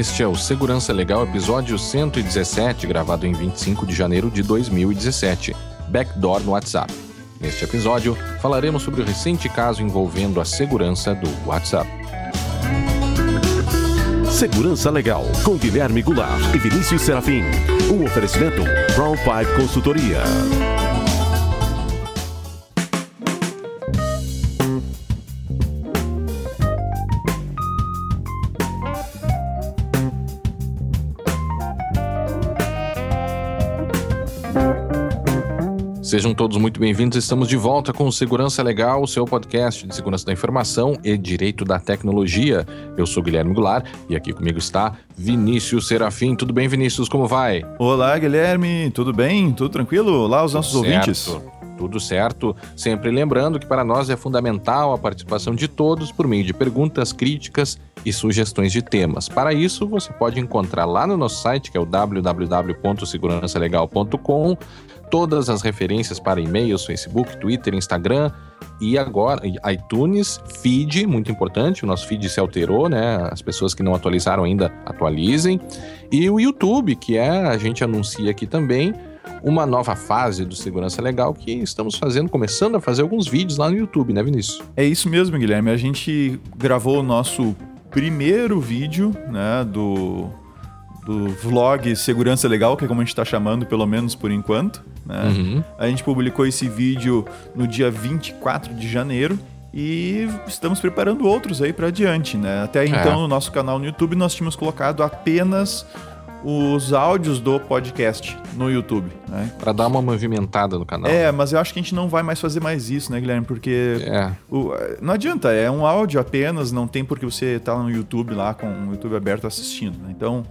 Este é o Segurança Legal, episódio 117, gravado em 25 de janeiro de 2017. Backdoor no WhatsApp. Neste episódio, falaremos sobre o recente caso envolvendo a segurança do WhatsApp. Segurança Legal, com Guilherme Goulart e Vinícius Serafim. Um oferecimento Brown Pipe Consultoria. Sejam todos muito bem-vindos. Estamos de volta com o Segurança Legal, o seu podcast de segurança da informação e direito da tecnologia. Eu sou Guilherme Goulart e aqui comigo está Vinícius Serafim. Tudo bem, Vinícius? Como vai? Olá, Guilherme. Tudo bem? Tudo tranquilo? Olá, os nossos certo. ouvintes. Tudo certo. Sempre lembrando que para nós é fundamental a participação de todos por meio de perguntas, críticas e sugestões de temas. Para isso, você pode encontrar lá no nosso site, que é o www.segurançalegal.com, todas as referências para e-mails, Facebook, Twitter, Instagram e agora iTunes, feed, muito importante, o nosso feed se alterou, né? As pessoas que não atualizaram ainda atualizem. E o YouTube, que é, a gente anuncia aqui também, uma nova fase do Segurança Legal que estamos fazendo, começando a fazer alguns vídeos lá no YouTube, né, Vinícius? É isso mesmo, Guilherme. A gente gravou o nosso primeiro vídeo, né, do, do vlog Segurança Legal, que é como a gente está chamando, pelo menos por enquanto. Né? Uhum. A gente publicou esse vídeo no dia 24 de janeiro e estamos preparando outros aí para adiante, né? Até então, é. no nosso canal no YouTube, nós tínhamos colocado apenas os áudios do podcast no YouTube, né? Para dar uma movimentada no canal. É, mas eu acho que a gente não vai mais fazer mais isso, né, Guilherme? Porque é. o, não adianta, é um áudio apenas, não tem porque você tá no YouTube lá com o YouTube aberto assistindo, né? Então,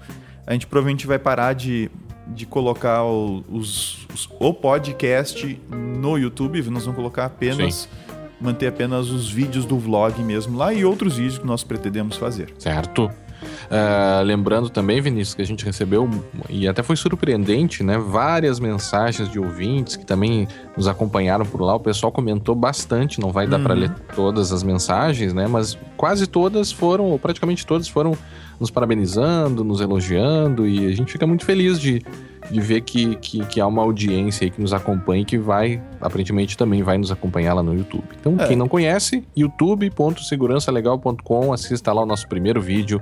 a gente provavelmente vai parar de, de colocar o, os, os, o podcast no YouTube, nós vamos colocar apenas... Sim manter apenas os vídeos do vlog mesmo lá e outros vídeos que nós pretendemos fazer. Certo. Uh, lembrando também, Vinícius, que a gente recebeu, e até foi surpreendente, né? Várias mensagens de ouvintes que também nos acompanharam por lá. O pessoal comentou bastante, não vai dar para uhum. ler todas as mensagens, né? Mas quase todas foram, ou praticamente todas foram nos parabenizando, nos elogiando, e a gente fica muito feliz de, de ver que, que, que há uma audiência aí que nos acompanha e que vai, aparentemente também vai nos acompanhar lá no YouTube. Então, é. quem não conhece, youtube.segurançalegal.com, assista lá o nosso primeiro vídeo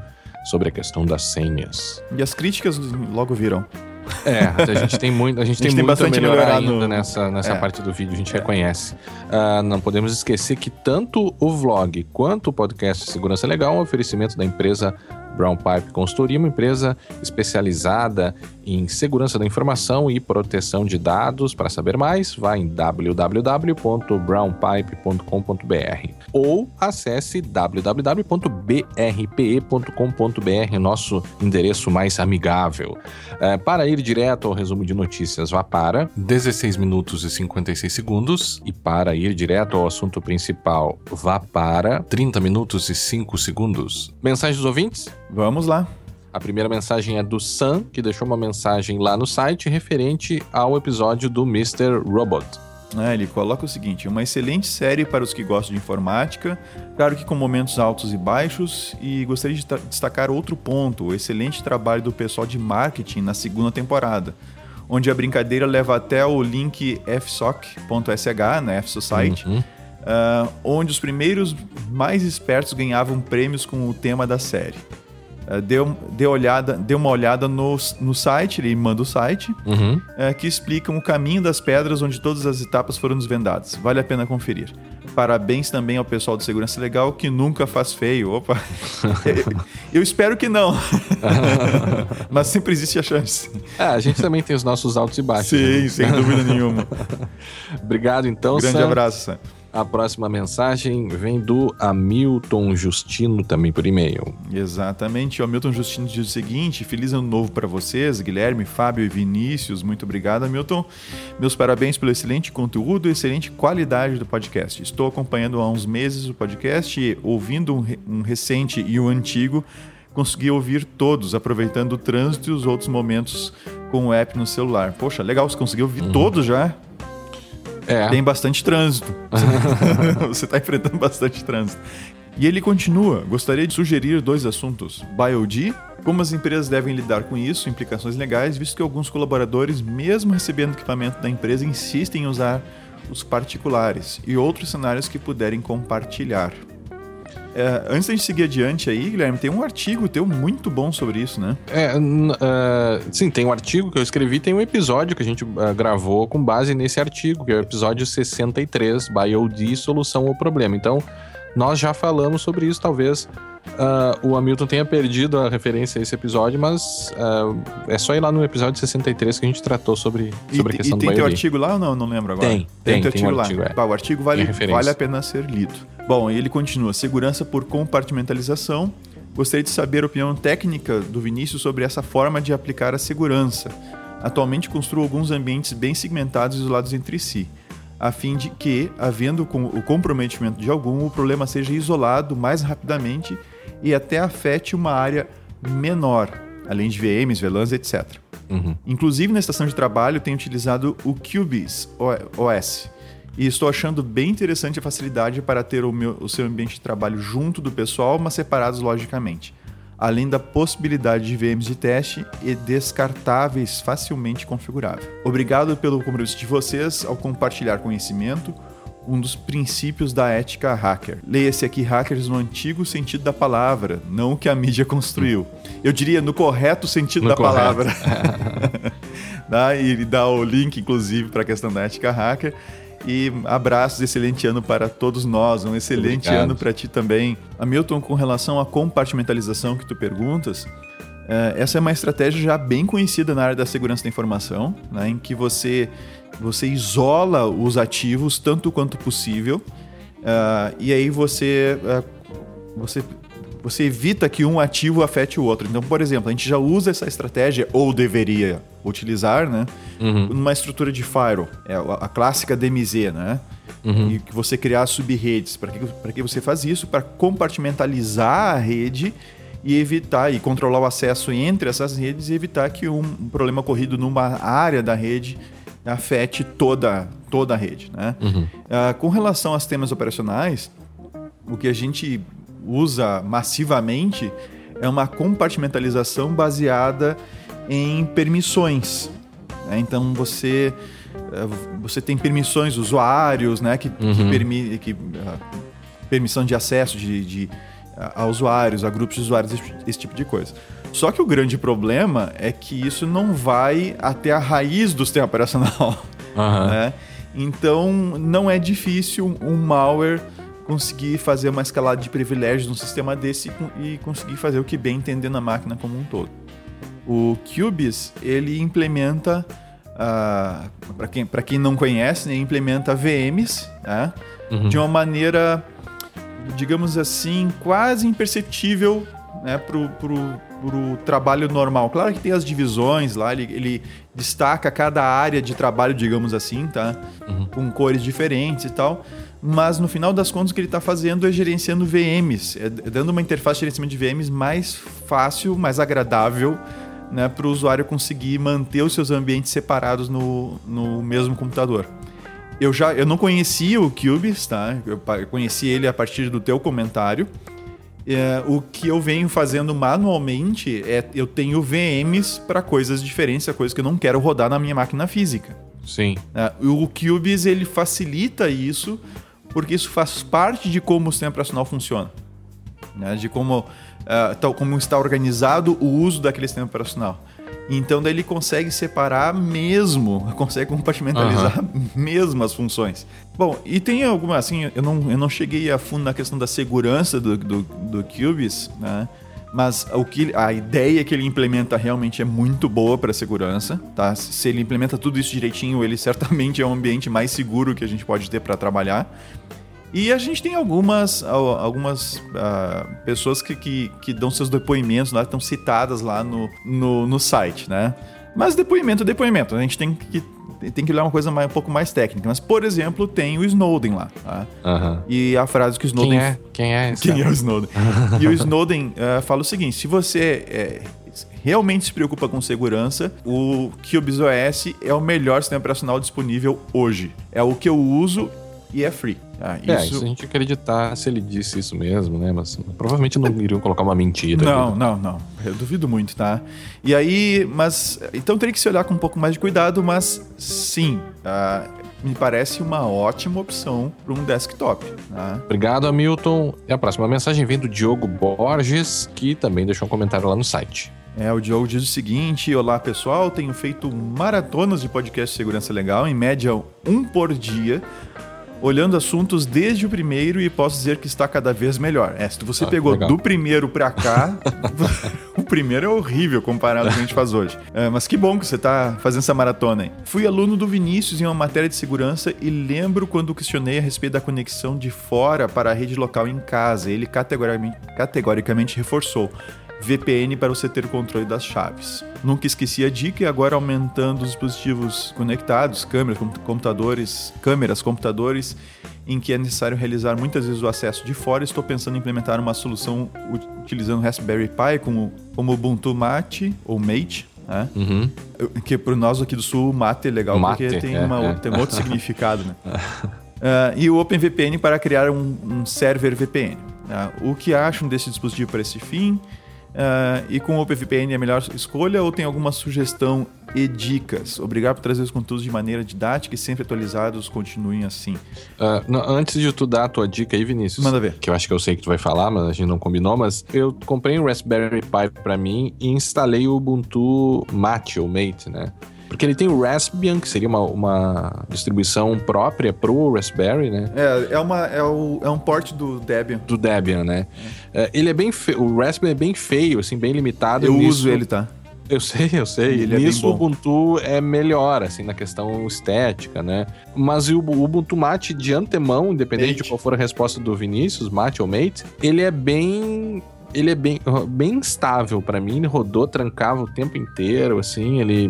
sobre a questão das senhas. E as críticas logo viram. É, a gente tem muito, a gente, a gente tem, tem muito a melhorar ainda no... nessa, nessa é. parte do vídeo, a gente é. reconhece. Uh, não podemos esquecer que tanto o vlog quanto o podcast Segurança Legal é um oferecimento da empresa Brown Pipe Consultoria, uma empresa especializada em segurança da informação e proteção de dados. Para saber mais, vá em www.brownpipe.com.br ou acesse www.brpe.com.br, nosso endereço mais amigável. É, para ir direto ao resumo de notícias, vá para 16 minutos e 56 segundos e para ir direto ao assunto principal, vá para 30 minutos e 5 segundos. Mensagem dos ouvintes? Vamos lá. A primeira mensagem é do Sam, que deixou uma mensagem lá no site referente ao episódio do Mr. Robot. É, ele coloca o seguinte: uma excelente série para os que gostam de informática, claro que com momentos altos e baixos, e gostaria de destacar outro ponto: o excelente trabalho do pessoal de marketing na segunda temporada, onde a brincadeira leva até o link fsoc.sh, né, F-Society, uhum. uh, onde os primeiros mais espertos ganhavam prêmios com o tema da série. Uh, deu, deu, olhada, deu uma olhada no, no site, ele manda o site, uhum. uh, que explica o caminho das pedras onde todas as etapas foram desvendadas. Vale a pena conferir. Parabéns também ao pessoal do Segurança Legal que nunca faz feio. Opa! Eu espero que não. Mas sempre existe a chance. É, a gente também tem os nossos altos e baixos. Sim, né? sem dúvida nenhuma. Obrigado, então. Grande Sam. abraço, Sam. A próxima mensagem vem do Hamilton Justino, também por e-mail. Exatamente. O Hamilton Justino diz o seguinte: Feliz ano novo para vocês, Guilherme, Fábio e Vinícius. Muito obrigado, Hamilton. Meus parabéns pelo excelente conteúdo e excelente qualidade do podcast. Estou acompanhando há uns meses o podcast e ouvindo um, um recente e um antigo consegui ouvir todos, aproveitando o trânsito e os outros momentos com o app no celular. Poxa, legal, você conseguiu ouvir uhum. todos já? É. Tem bastante trânsito. Você está enfrentando bastante trânsito. E ele continua: gostaria de sugerir dois assuntos: BioD Como as empresas devem lidar com isso, implicações legais, visto que alguns colaboradores, mesmo recebendo equipamento da empresa, insistem em usar os particulares e outros cenários que puderem compartilhar. É, antes da gente seguir adiante aí, Guilherme, tem um artigo teu muito bom sobre isso, né? É, uh, sim, tem um artigo que eu escrevi, tem um episódio que a gente uh, gravou com base nesse artigo, que é o episódio 63, BioD, Solução ao Problema. Então, nós já falamos sobre isso, talvez uh, o Hamilton tenha perdido a referência a esse episódio, mas é só ir lá no episódio 63 que a gente tratou sobre, sobre e, a questão e do tem teu artigo lá ou não? Não lembro agora. Tem, tem, tem, tem artigo um artigo, lá. É. o artigo vale, vale a pena ser lido. Bom, ele continua: segurança por compartimentalização. Gostaria de saber a opinião técnica do Vinícius sobre essa forma de aplicar a segurança. Atualmente construo alguns ambientes bem segmentados e isolados entre si, a fim de que, havendo o comprometimento de algum, o problema seja isolado mais rapidamente e até afete uma área menor, além de VMs, VLANs, etc. Uhum. Inclusive, na estação de trabalho, tenho utilizado o Cubis OS e estou achando bem interessante a facilidade para ter o, meu, o seu ambiente de trabalho junto do pessoal, mas separados logicamente. Além da possibilidade de VMs de teste e descartáveis facilmente configuráveis. Obrigado pelo compromisso de vocês ao compartilhar conhecimento, um dos princípios da ética hacker. Leia-se aqui hackers no antigo sentido da palavra, não o que a mídia construiu. Eu diria no correto sentido no da correto. palavra. e ele dá o link, inclusive, para a questão da ética hacker. E abraços, excelente ano para todos nós, um excelente Obrigado. ano para ti também. Hamilton, com relação à compartimentalização que tu perguntas, é, essa é uma estratégia já bem conhecida na área da segurança da informação, né, em que você, você isola os ativos tanto quanto possível, uh, e aí você, uh, você você evita que um ativo afete o outro. Então, por exemplo, a gente já usa essa estratégia, ou deveria utilizar, né? Uhum. Numa estrutura de firewall. É a clássica DMZ, né? Uhum. E que você criar subredes. Para que, que você faz isso? Para compartimentalizar a rede e evitar e controlar o acesso entre essas redes e evitar que um problema ocorrido numa área da rede afete toda, toda a rede. Né? Uhum. Uh, com relação aos temas operacionais, o que a gente usa massivamente é uma compartimentalização baseada em permissões. Né? Então você eh, você tem permissões usuários, né, que, uhum. que, permi que uh, permissão de acesso de, de a, a, usuários, a grupos de usuários, esse, esse, tipo de coisa. Só que o grande problema é que isso não vai até a raiz do sistema operacional. Uhum. Né? Então não é difícil um malware conseguir fazer uma escalada de privilégios no sistema desse e conseguir fazer o que bem entender na máquina como um todo. O Cubis ele implementa uh, ah, para quem, quem não conhece, né, implementa VMs né, uhum. de uma maneira, digamos assim, quase imperceptível né, para o trabalho normal. Claro que tem as divisões lá, ele, ele destaca cada área de trabalho, digamos assim, tá? Uhum. Com cores diferentes e tal mas no final das contas o que ele está fazendo é gerenciando VMs, é dando uma interface de gerenciamento de VMs mais fácil, mais agradável né, para o usuário conseguir manter os seus ambientes separados no, no mesmo computador. Eu já eu não conhecia o Cubes, tá? Eu conheci ele a partir do teu comentário. É, o que eu venho fazendo manualmente é eu tenho VMs para coisas diferentes, coisas que eu não quero rodar na minha máquina física. Sim. É, o Cubes ele facilita isso porque isso faz parte de como o sistema operacional funciona, né? de como, uh, tal, como está organizado o uso daquele sistema operacional. Então daí ele consegue separar mesmo, consegue compartimentalizar uhum. mesmo as funções. Bom, e tem alguma assim, eu não, eu não cheguei a fundo na questão da segurança do, do, do Cubis, né? Mas o que a ideia que ele implementa realmente é muito boa para segurança, tá? Se ele implementa tudo isso direitinho, ele certamente é um ambiente mais seguro que a gente pode ter para trabalhar. E a gente tem algumas, algumas uh, pessoas que, que, que, dão seus depoimentos lá, estão citadas lá no, no, no site, né? Mas depoimento é depoimento. A gente tem que tem que olhar uma coisa mais, um pouco mais técnica. Mas, por exemplo, tem o Snowden lá. Tá? Uhum. E a frase que o Snowden. Quem é? Quem é esse? Quem é o Snowden? e o Snowden uh, fala o seguinte: se você é, realmente se preocupa com segurança, o OS é o melhor sistema operacional disponível hoje. É o que eu uso e é free. Ah, isso... É, isso a gente acreditar se ele disse isso mesmo, né? Mas provavelmente não iriam colocar uma mentira. Não, ali. não, não. Eu duvido muito, tá? E aí, mas. Então teria que se olhar com um pouco mais de cuidado, mas sim. Uh, me parece uma ótima opção para um desktop. Tá? Obrigado, Hamilton. E a próxima mensagem vem do Diogo Borges, que também deixou um comentário lá no site. É, o Diogo diz o seguinte: Olá pessoal, tenho feito maratonas de podcast de segurança legal, em média um por dia olhando assuntos desde o primeiro e posso dizer que está cada vez melhor. É, se você ah, pegou legal. do primeiro para cá, o primeiro é horrível comparado com o que a gente faz hoje. É, mas que bom que você está fazendo essa maratona aí. Fui aluno do Vinícius em uma matéria de segurança e lembro quando questionei a respeito da conexão de fora para a rede local em casa. Ele categoricamente, categoricamente reforçou. VPN para você ter controle das chaves. Nunca esqueci a dica e agora aumentando os dispositivos conectados, câmeras, computadores, câmeras, computadores, em que é necessário realizar muitas vezes o acesso de fora, estou pensando em implementar uma solução utilizando Raspberry Pi como, como Ubuntu Mate ou Mate, né? Uhum. Que para nós aqui do Sul, Mate é legal Mate, porque tem, é, uma, é. tem um outro significado, né? Uh, e o OpenVPN para criar um, um server VPN. Uh, né? o que acham desse dispositivo para esse fim? Uh, e com o OpenVPN é a melhor escolha ou tem alguma sugestão e dicas? Obrigado por trazer os conteúdos de maneira didática e sempre atualizados. Continuem assim. Uh, não, antes de tu dar a tua dica aí, Vinícius. Manda ver. Que eu acho que eu sei que tu vai falar, mas a gente não combinou. Mas eu comprei um Raspberry Pi para mim e instalei o Ubuntu Mate ou Mate, né? Porque ele tem o Raspbian, que seria uma, uma distribuição própria pro Raspberry, né? É, é, uma, é, o, é um port do Debian. Do Debian, né? É. É, ele é bem feio, o Raspbian é bem feio, assim, bem limitado. Eu nisso, uso ele, tá? Eu sei, eu sei. Ele Nisso é o Ubuntu é melhor, assim, na questão estética, né? Mas o Ubuntu Mate, de antemão, independente Mate. de qual for a resposta do Vinícius, Mate ou Mate, ele é bem ele é bem, bem estável para mim, ele rodou, trancava o tempo inteiro, assim, ele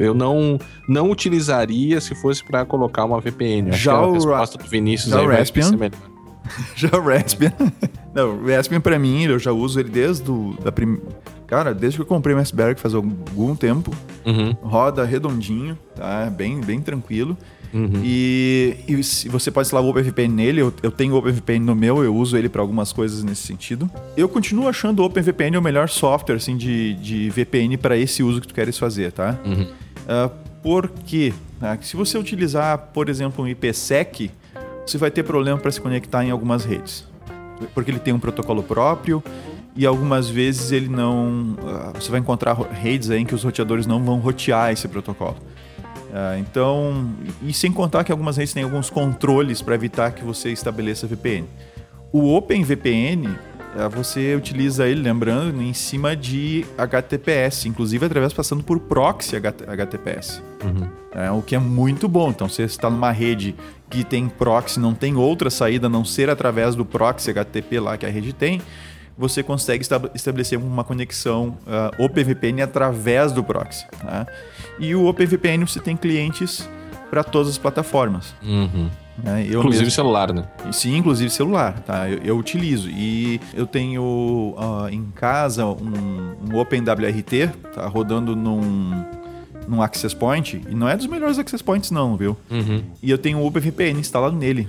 eu não não utilizaria se fosse para colocar uma VPN. Acho já a resposta do Vinícius já aí Raspbian. já o Raspbian. não, o Raspbian para mim, eu já uso ele desde o, da prim... Cara, desde que eu comprei o Raspberry faz algum tempo, uhum. roda redondinho, tá? Bem, bem tranquilo. Uhum. E, e você pode instalar o OpenVPN nele. Eu, eu tenho o OpenVPN no meu, eu uso ele para algumas coisas nesse sentido. Eu continuo achando o OpenVPN o melhor software assim, de, de VPN para esse uso que tu queres fazer, tá? Uhum. Uh, por quê? Uh, se você utilizar, por exemplo, um IPsec, você vai ter problema para se conectar em algumas redes. Porque ele tem um protocolo próprio e algumas vezes ele não. Uh, você vai encontrar redes aí em que os roteadores não vão rotear esse protocolo. Uh, então, e sem contar que algumas redes têm alguns controles para evitar que você estabeleça VPN. O OpenVPN, uh, você utiliza ele, lembrando, em cima de HTTPS, inclusive através passando por proxy HTTPS, uhum. uh, o que é muito bom. Então, você está numa rede que tem proxy, não tem outra saída a não ser através do proxy HTTP lá que a rede tem você consegue estabelecer uma conexão uh, OpenVPN através do proxy. Tá? E o OpenVPN você tem clientes para todas as plataformas. Uhum. Né? inclusive mesmo, celular, né? Sim, inclusive celular, tá? Eu, eu utilizo. E eu tenho uh, em casa um, um OpenWRT, tá? Rodando num, num Access Point. E não é dos melhores Access Points, não, viu? Uhum. E eu tenho o OpenVPN instalado nele.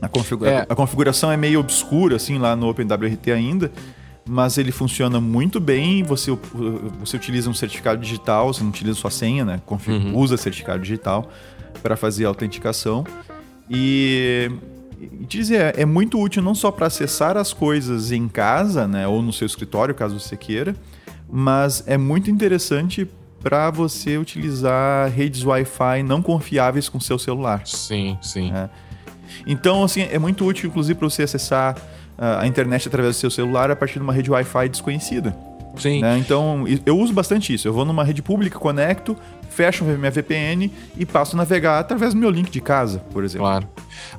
A, configura é. a configuração é meio obscura, assim, lá no OpenWRT ainda, mas ele funciona muito bem. Você, você utiliza um certificado digital, você não utiliza sua senha, né? Uhum. Usa certificado digital para fazer a autenticação. E, e dizer, é, é muito útil não só para acessar as coisas em casa, né? Ou no seu escritório, caso você queira, mas é muito interessante para você utilizar redes Wi-Fi não confiáveis com seu celular. Sim, sim. É. Então, assim, é muito útil, inclusive, para você acessar uh, a internet através do seu celular a partir de uma rede Wi-Fi desconhecida. Sim. Né? Então, eu uso bastante isso. Eu vou numa rede pública, conecto, fecho minha VPN e passo a navegar através do meu link de casa, por exemplo. Claro.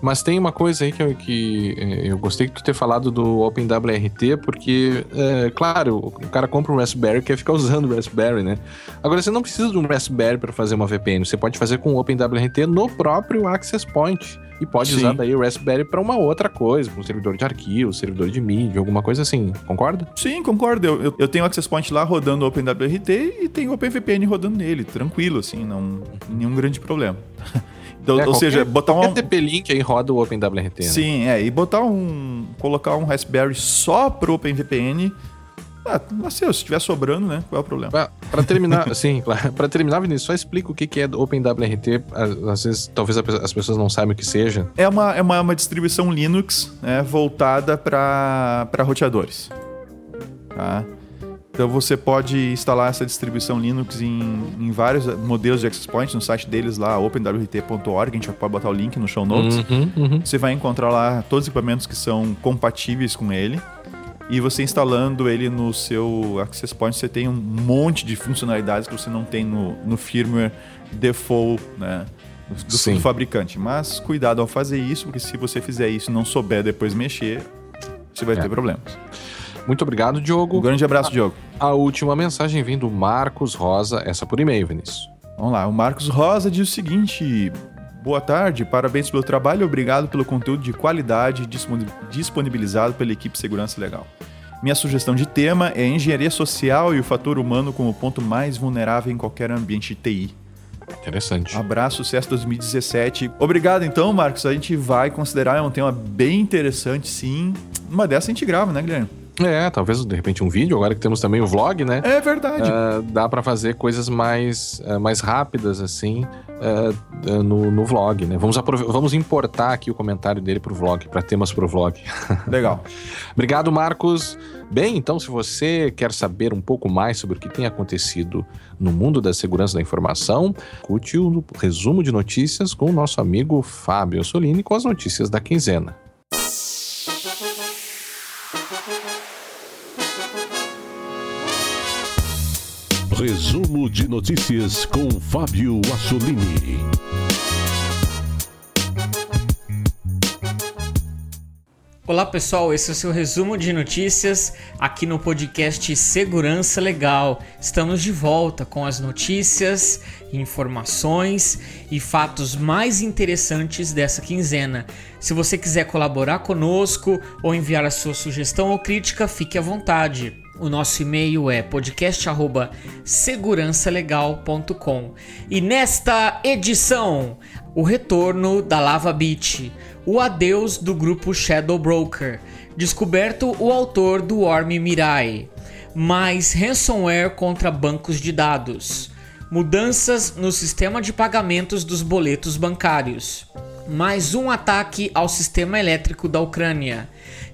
Mas tem uma coisa aí que eu, que eh, eu gostei de tu ter falado do OpenWRT, porque, é, claro, o cara compra um Raspberry e quer ficar usando o Raspberry, né? Agora, você não precisa de um Raspberry para fazer uma VPN. Você pode fazer com o OpenWRT no próprio Access Point e pode Sim. usar daí o Raspberry para uma outra coisa, um servidor de arquivo, servidor de mídia, alguma coisa assim. Concorda? Sim, concordo. Eu, eu, eu tenho o Access Point lá rodando o OpenWRT e tenho o OpenVPN rodando nele, tranquilo, assim, não nenhum grande problema. Então, É, ou seja, botar um. TP-Link aí roda o OpenWRT. né? Sim, é. E botar um. Colocar um Raspberry só pro OpenVPN. Ah, nasceu, se estiver sobrando, né? Qual é o problema? Pra, pra terminar, sim, claro. Pra terminar, Vinícius, só explica o que, que é OpenWRT. Às vezes, talvez as pessoas não saibam o que seja. É uma, é uma, uma distribuição Linux né, voltada para roteadores. Tá? Então você pode instalar essa distribuição Linux em, em vários modelos de access point no site deles lá, openwrt.org, a gente pode botar o link no show notes. Uhum, uhum. Você vai encontrar lá todos os equipamentos que são compatíveis com ele. E você instalando ele no seu Access Point, você tem um monte de funcionalidades que você não tem no, no firmware default, né? Do, do fabricante. Mas cuidado ao fazer isso, porque se você fizer isso e não souber depois mexer, você vai É. ter problemas. Muito obrigado, Um Diogo. grande abraço, Diogo. A última mensagem vem do Marcos Rosa, essa por e-mail, Vinícius. Vamos lá, o Marcos Rosa diz o seguinte: Boa tarde, parabéns pelo trabalho obrigado pelo conteúdo de qualidade disponi- disponibilizado pela equipe Segurança Legal. Minha sugestão de tema é engenharia social e o fator humano como ponto mais vulnerável em qualquer ambiente de TI. Interessante. Abraço, sucesso 2017. Obrigado então, Marcos. A gente vai considerar é um tema bem interessante, sim. Uma dessa a gente grava, né, Guilherme? É, talvez de repente um vídeo, agora que temos também o vlog, né? É verdade. Ah, dá pra fazer coisas mais, ah, mais rápidas, assim, ah, no, no vlog, né? Vamos, vamos importar aqui o comentário dele pro vlog, para temas pro vlog. Legal. Obrigado, Marcos. Bem, então, se você quer saber um pouco mais sobre o que tem acontecido no mundo da segurança da informação, escute o resumo de notícias com o nosso amigo Fábio Solini com as notícias da quinzena. Resumo de notícias com Fábio Assolini. Olá pessoal, esse é o seu resumo de notícias aqui no podcast Segurança Legal. Estamos de volta com as notícias, informações e fatos mais interessantes dessa quinzena. Se você quiser colaborar conosco ou enviar a sua sugestão ou crítica, fique à vontade. O nosso e-mail é podcast@segurançalegal.com. E nesta edição, o retorno da Lava Beach, o adeus do grupo Shadow Broker, descoberto o autor do Worm Mirai, mais ransomware contra bancos de dados, mudanças no sistema de pagamentos dos boletos bancários, mais um ataque ao sistema elétrico da Ucrânia.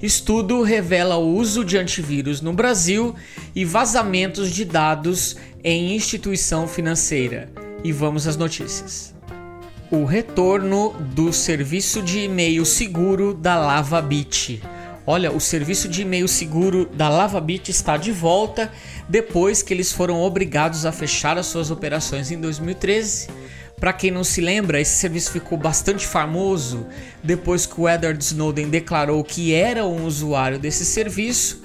Estudo revela o uso de antivírus no Brasil e vazamentos de dados em instituição financeira. E vamos às notícias. O retorno do serviço de e-mail seguro da LavaBit. Olha, o serviço de e-mail seguro da LavaBit está de volta depois que eles foram obrigados a fechar as suas operações em 2013. Para quem não se lembra, esse serviço ficou bastante famoso depois que o Edward Snowden declarou que era um usuário desse serviço,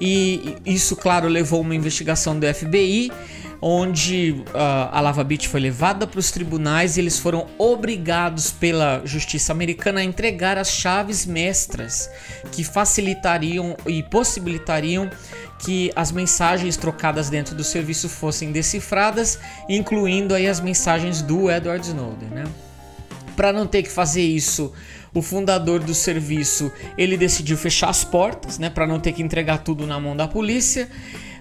e isso, claro, levou uma investigação do FBI, onde ah, a LavaBit foi levada para os tribunais e eles foram obrigados pela justiça americana a entregar as chaves mestras que facilitariam e possibilitariam que as mensagens trocadas dentro do serviço fossem decifradas, incluindo aí as mensagens do Edward Snowden, né? Para não ter que fazer isso, o fundador do serviço ele decidiu fechar as portas, né, para não ter que entregar tudo na mão da polícia.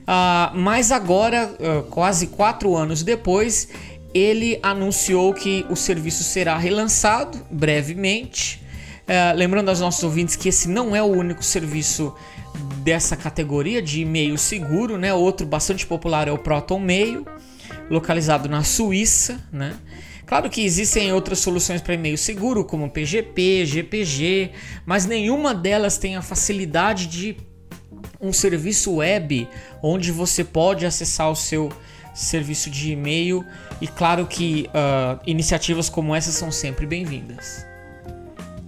Ah, mas agora, ah, quase quatro anos depois, ele anunciou que o serviço será relançado brevemente. Ah, lembrando aos nossos ouvintes que esse não é o único serviço dessa categoria de e-mail seguro, né? Outro bastante popular é o Proton Mail, localizado na Suíça, né? Claro que existem outras soluções para e-mail seguro, como PGP, GPG, mas nenhuma delas tem a facilidade de um serviço web onde você pode acessar o seu serviço de e-mail e claro que ah, iniciativas como essa são sempre bem-vindas.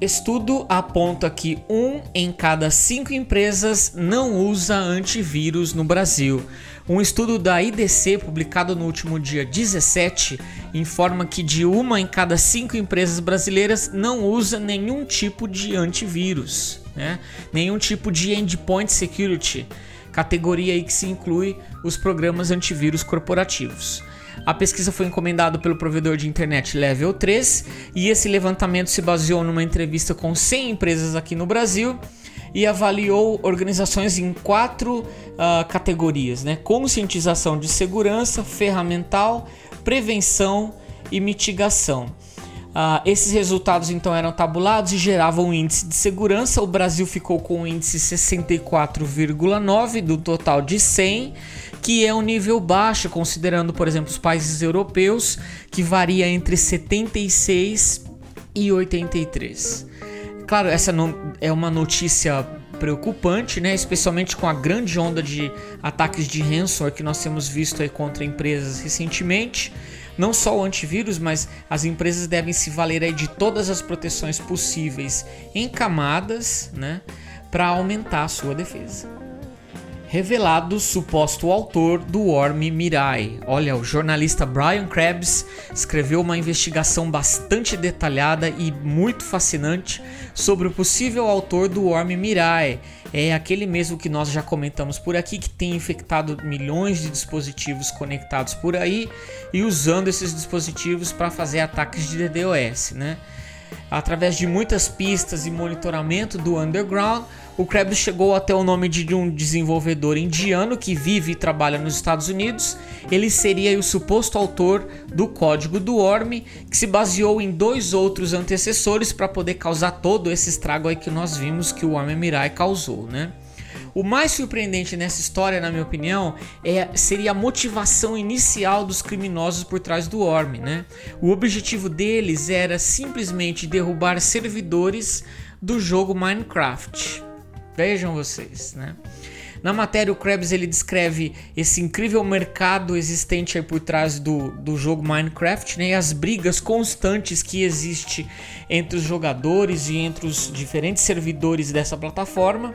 Estudo aponta que um em cada cinco empresas não usa antivírus no Brasil. Um estudo da IDC, publicado no último dia 17, informa que de uma em cada cinco empresas brasileiras não usa nenhum tipo de antivírus, né? nenhum tipo de endpoint security, categoria aí que se inclui os programas antivírus corporativos. A pesquisa foi encomendada pelo provedor de internet Level 3 e esse levantamento se baseou numa entrevista com 100 empresas aqui no Brasil e avaliou organizações em quatro uh, categorias: né? conscientização de segurança, ferramental, prevenção e mitigação. Uh, esses resultados então eram tabulados e geravam um índice de segurança. O Brasil ficou com um índice 64,9 do total de 100, que é um nível baixo, considerando, por exemplo, os países europeus, que varia entre 76 e 83. Claro, essa é uma notícia preocupante, né? Especialmente com a grande onda de ataques de ransomware que nós temos visto aí contra empresas recentemente não só o antivírus, mas as empresas devem se valer aí de todas as proteções possíveis em camadas, né, para aumentar a sua defesa. Revelado suposto autor do Worm Mirai. Olha, o jornalista Brian Krebs escreveu uma investigação bastante detalhada e muito fascinante sobre o possível autor do Worm Mirai, é aquele mesmo que nós já comentamos por aqui, que tem infectado milhões de dispositivos conectados por aí e usando esses dispositivos para fazer ataques de DDoS, né? Através de muitas pistas e monitoramento do underground, o Krebs chegou até o nome de um desenvolvedor indiano que vive e trabalha nos Estados Unidos. Ele seria o suposto autor do código do Worm, que se baseou em dois outros antecessores para poder causar todo esse estrago aí que nós vimos que o Worm Mirai causou, né? O mais surpreendente nessa história, na minha opinião, é, seria a motivação inicial dos criminosos por trás do Worm. Né? O objetivo deles era simplesmente derrubar servidores do jogo Minecraft. Vejam vocês, né? Na matéria, o Krebs ele descreve esse incrível mercado existente aí por trás do, do jogo Minecraft né, e as brigas constantes que existe entre os jogadores e entre os diferentes servidores dessa plataforma.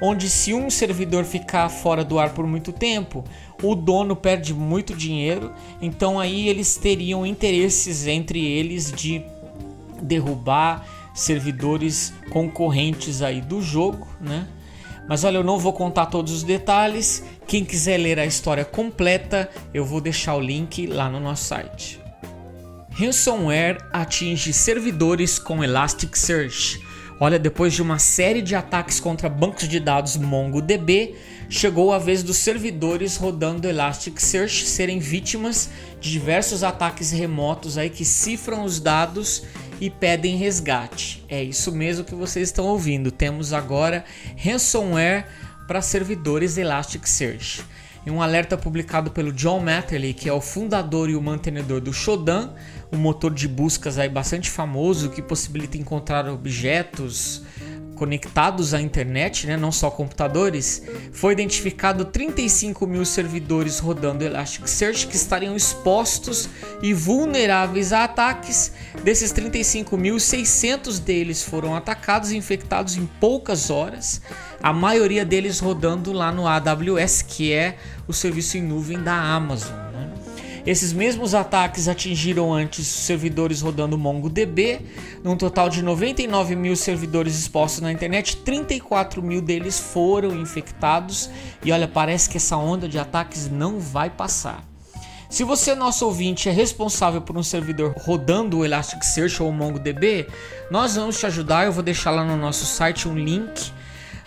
Onde, se um servidor ficar fora do ar por muito tempo, o dono perde muito dinheiro. Então, aí eles teriam interesses entre eles de derrubar servidores concorrentes aí do jogo, né? Mas olha, eu não vou contar todos os detalhes. Quem quiser ler a história completa, eu vou deixar o link lá no nosso site. Ransomware atinge servidores com Elasticsearch. Olha, depois de uma série de ataques contra bancos de dados MongoDB, chegou a vez dos servidores rodando Elasticsearch serem vítimas de diversos ataques remotos aí que cifram os dados e pedem resgate. É isso mesmo que vocês estão ouvindo. Temos agora ransomware para servidores Elasticsearch. Em um alerta publicado pelo John Matterly, que é o fundador e o mantenedor do Shodan, um motor de buscas aí bastante famoso que possibilita encontrar objetos, conectados à internet, né, não só computadores, foi identificado 35 mil servidores rodando Elasticsearch que estariam expostos e vulneráveis a ataques. Desses 35 mil, 600 deles foram atacados e infectados em poucas horas, a maioria deles rodando lá no AWS, que é o serviço em nuvem da Amazon. Esses mesmos ataques atingiram antes servidores rodando MongoDB, num total de 99 mil servidores expostos na internet, 34 mil deles foram infectados. E olha, parece que essa onda de ataques não vai passar. Se você, nosso ouvinte, é responsável por um servidor rodando o Elasticsearch ou o MongoDB, nós vamos te ajudar. Eu vou deixar lá no nosso site um link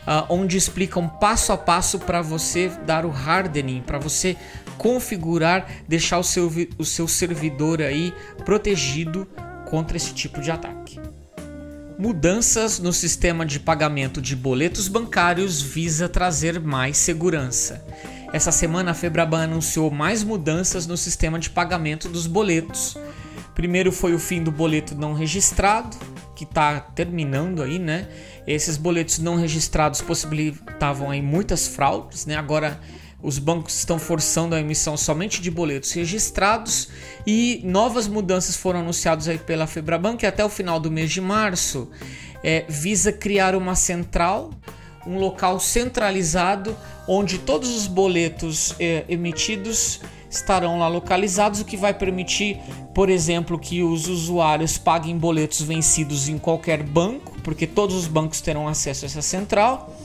uh, onde explicam passo a passo para você dar o hardening, para você configurar, deixar o seu, o seu servidor aí protegido contra esse tipo de ataque. Mudanças no sistema de pagamento de boletos bancários visa trazer mais segurança. Essa semana a Febraban anunciou mais mudanças no sistema de pagamento dos boletos. Primeiro foi o fim do boleto não registrado, que está terminando aí, né? Esses boletos não registrados possibilitavam aí muitas fraudes, né? Agora os bancos estão forçando a emissão somente de boletos registrados e novas mudanças foram anunciadas aí pela Febraban que até o final do mês de março é, visa criar uma central, um local centralizado onde todos os boletos é, emitidos estarão lá localizados, o que vai permitir, por exemplo, que os usuários paguem boletos vencidos em qualquer banco, porque todos os bancos terão acesso a essa central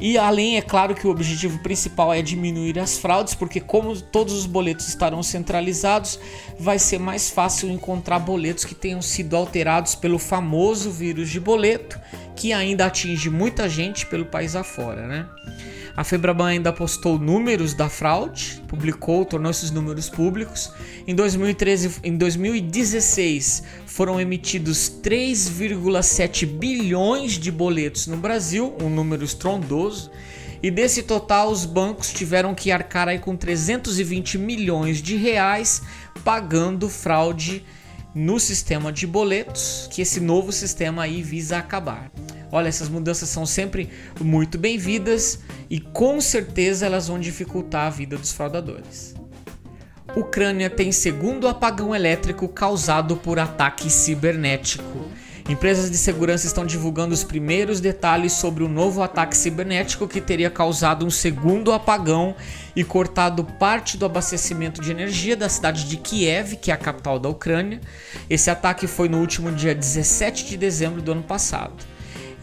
E além, é claro que o objetivo principal é diminuir as fraudes, porque como todos os boletos estarão centralizados, vai ser mais fácil encontrar boletos que tenham sido alterados pelo famoso vírus de boleto, que ainda atinge muita gente pelo país afora, né? A Febraban ainda postou números da fraude, publicou, tornou esses números públicos. Em 2013, em 2016, foram emitidos 3,7 bilhões de boletos no Brasil, um número estrondoso. E desse total, os bancos tiveram que arcar aí com 320 milhões de reais pagando fraude no sistema de boletos, que esse novo sistema aí visa acabar. Olha, essas mudanças são sempre muito bem-vindas e com certeza elas vão dificultar a vida dos fraudadores. Ucrânia tem segundo apagão elétrico causado por ataque cibernético. Empresas de segurança estão divulgando os primeiros detalhes sobre o novo ataque cibernético que teria causado um segundo apagão e cortado parte do abastecimento de energia da cidade de Kiev, que é a capital da Ucrânia. Esse ataque foi no último dia 17 de dezembro do ano passado.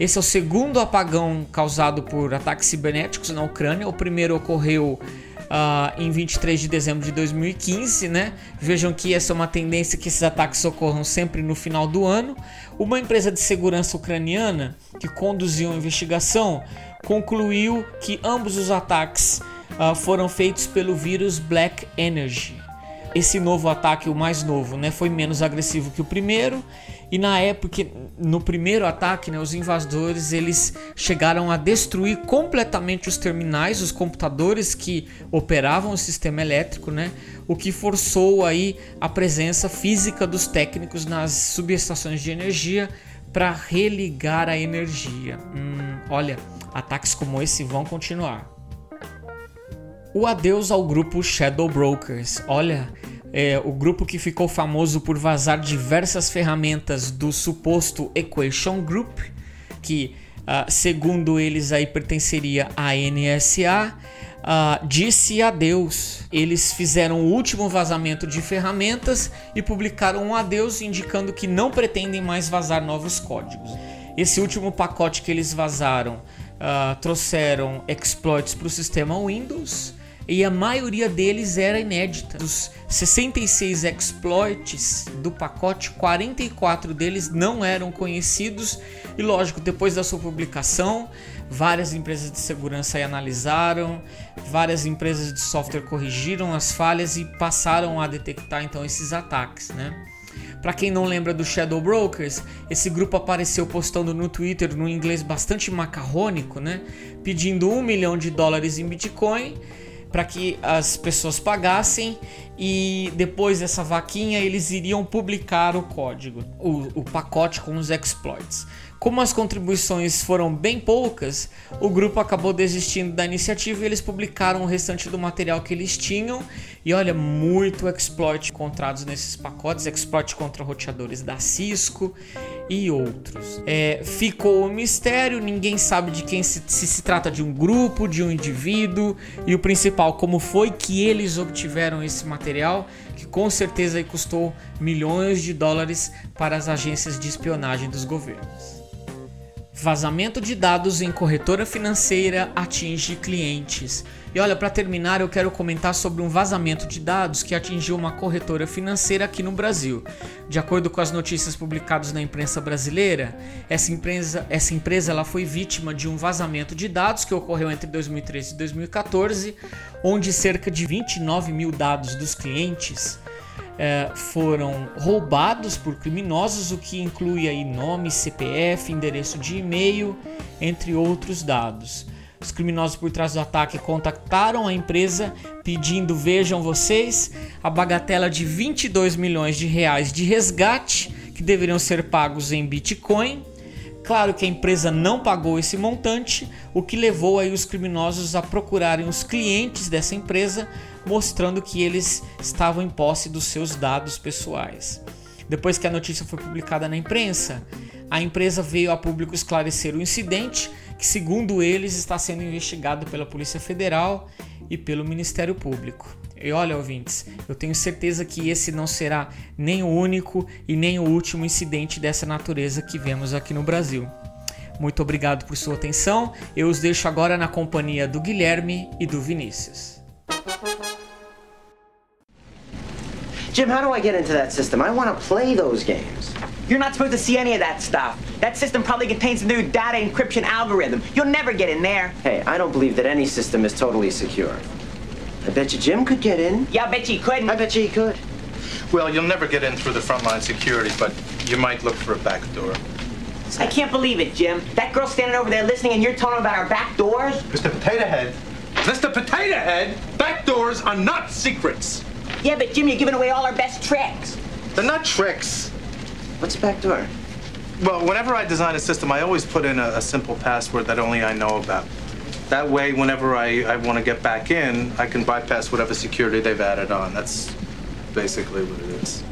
Esse é o segundo apagão causado por ataques cibernéticos na Ucrânia. O primeiro ocorreu uh, em 23 de dezembro de 2015, né? Vejam que essa é uma tendência que esses ataques ocorram sempre no final do ano. Uma empresa de segurança ucraniana que conduziu a investigação concluiu que ambos os ataques uh, foram feitos pelo vírus Black Energy. Esse novo ataque, o mais novo, né, foi menos agressivo que o primeiro e na época, no primeiro ataque, né, os invasores eles chegaram a destruir completamente os terminais, os computadores que operavam o sistema elétrico, né, o que forçou aí a presença física dos técnicos nas subestações de energia para religar a energia. Hum, olha, ataques como esse vão continuar. O adeus ao grupo Shadow Brokers. Olha, é, o grupo que ficou famoso por vazar diversas ferramentas do suposto Equation Group, que uh, segundo eles aí pertenceria à NSA, uh, disse adeus. Eles fizeram o último vazamento de ferramentas e publicaram um adeus indicando que não pretendem mais vazar novos códigos. Esse último pacote que eles vazaram uh, trouxeram exploits para o sistema Windows e a maioria deles era inédita. Dos 66 exploits do pacote, 44 deles não eram conhecidos e lógico, depois da sua publicação, várias empresas de segurança analisaram, várias empresas de software corrigiram as falhas e passaram a detectar então esses ataques, né? Para quem não lembra do Shadow Brokers, esse grupo apareceu postando no Twitter no inglês bastante macarrônico, né? Pedindo um milhão de dólares em Bitcoin para que as pessoas pagassem e depois dessa vaquinha eles iriam publicar o código, o, o pacote com os exploits. Como as contribuições foram bem poucas, o grupo acabou desistindo da iniciativa e eles publicaram o restante do material que eles tinham. E olha, muito exploit encontrados nesses pacotes, exploit contra roteadores da Cisco e outros. É, ficou um mistério, ninguém sabe de quem se, se se trata de um grupo, de um indivíduo e o principal, como foi que eles obtiveram esse material, que com certeza custou milhões de dólares para as agências de espionagem dos governos. Vazamento de dados em corretora financeira atinge clientes. E olha, para terminar, eu quero comentar sobre um vazamento de dados que atingiu uma corretora financeira aqui no Brasil. De acordo com as notícias publicadas na imprensa brasileira, essa empresa, essa empresa ela foi vítima de um vazamento de dados que ocorreu entre 2013 e 2014, onde cerca de 29 mil dados dos clientes é, foram roubados por criminosos, o que inclui aí nome, CPF, endereço de e-mail, entre outros dados. Os criminosos por trás do ataque contactaram a empresa pedindo, vejam vocês, a bagatela de 22 milhões de reais de resgate que deveriam ser pagos em Bitcoin Claro que a empresa não pagou esse montante, o que levou aí os criminosos a procurarem os clientes dessa empresa, mostrando que eles estavam em posse dos seus dados pessoais. Depois que a notícia foi publicada na imprensa, a empresa veio a público esclarecer o incidente, que segundo eles está sendo investigado pela Polícia Federal e pelo Ministério Público. E olha, ouvintes, eu tenho certeza que esse não será nem o único e nem o último incidente dessa natureza que vemos aqui no Brasil. Muito obrigado por sua atenção. Eu os deixo agora na companhia do Guilherme e do Vinícius. Jim, how do I get into that system? I want to play those games. You're not supposed to see any of that stuff. That system probably contains a new data encryption algorithm. You'll never get in there. Hey, I don't believe that any system is totally secure. I bet you Jim could get in. Yeah, I bet you couldn't. I bet you he could. Well, you'll never get in through the frontline security, but you might look for a back door. I can't believe it, Jim. That girl's standing over there listening and you're telling about our back doors? Mr. Potato Head. Mr. Potato Head, back doors are not secrets. Yeah, but Jim, you're giving away all our best tricks. They're not tricks. What's a back door? Well, whenever I design a system, I always put in a, a simple password that only I know about. That way, whenever I, I want to get back in, I can bypass whatever security they've added on. That's basically what it is.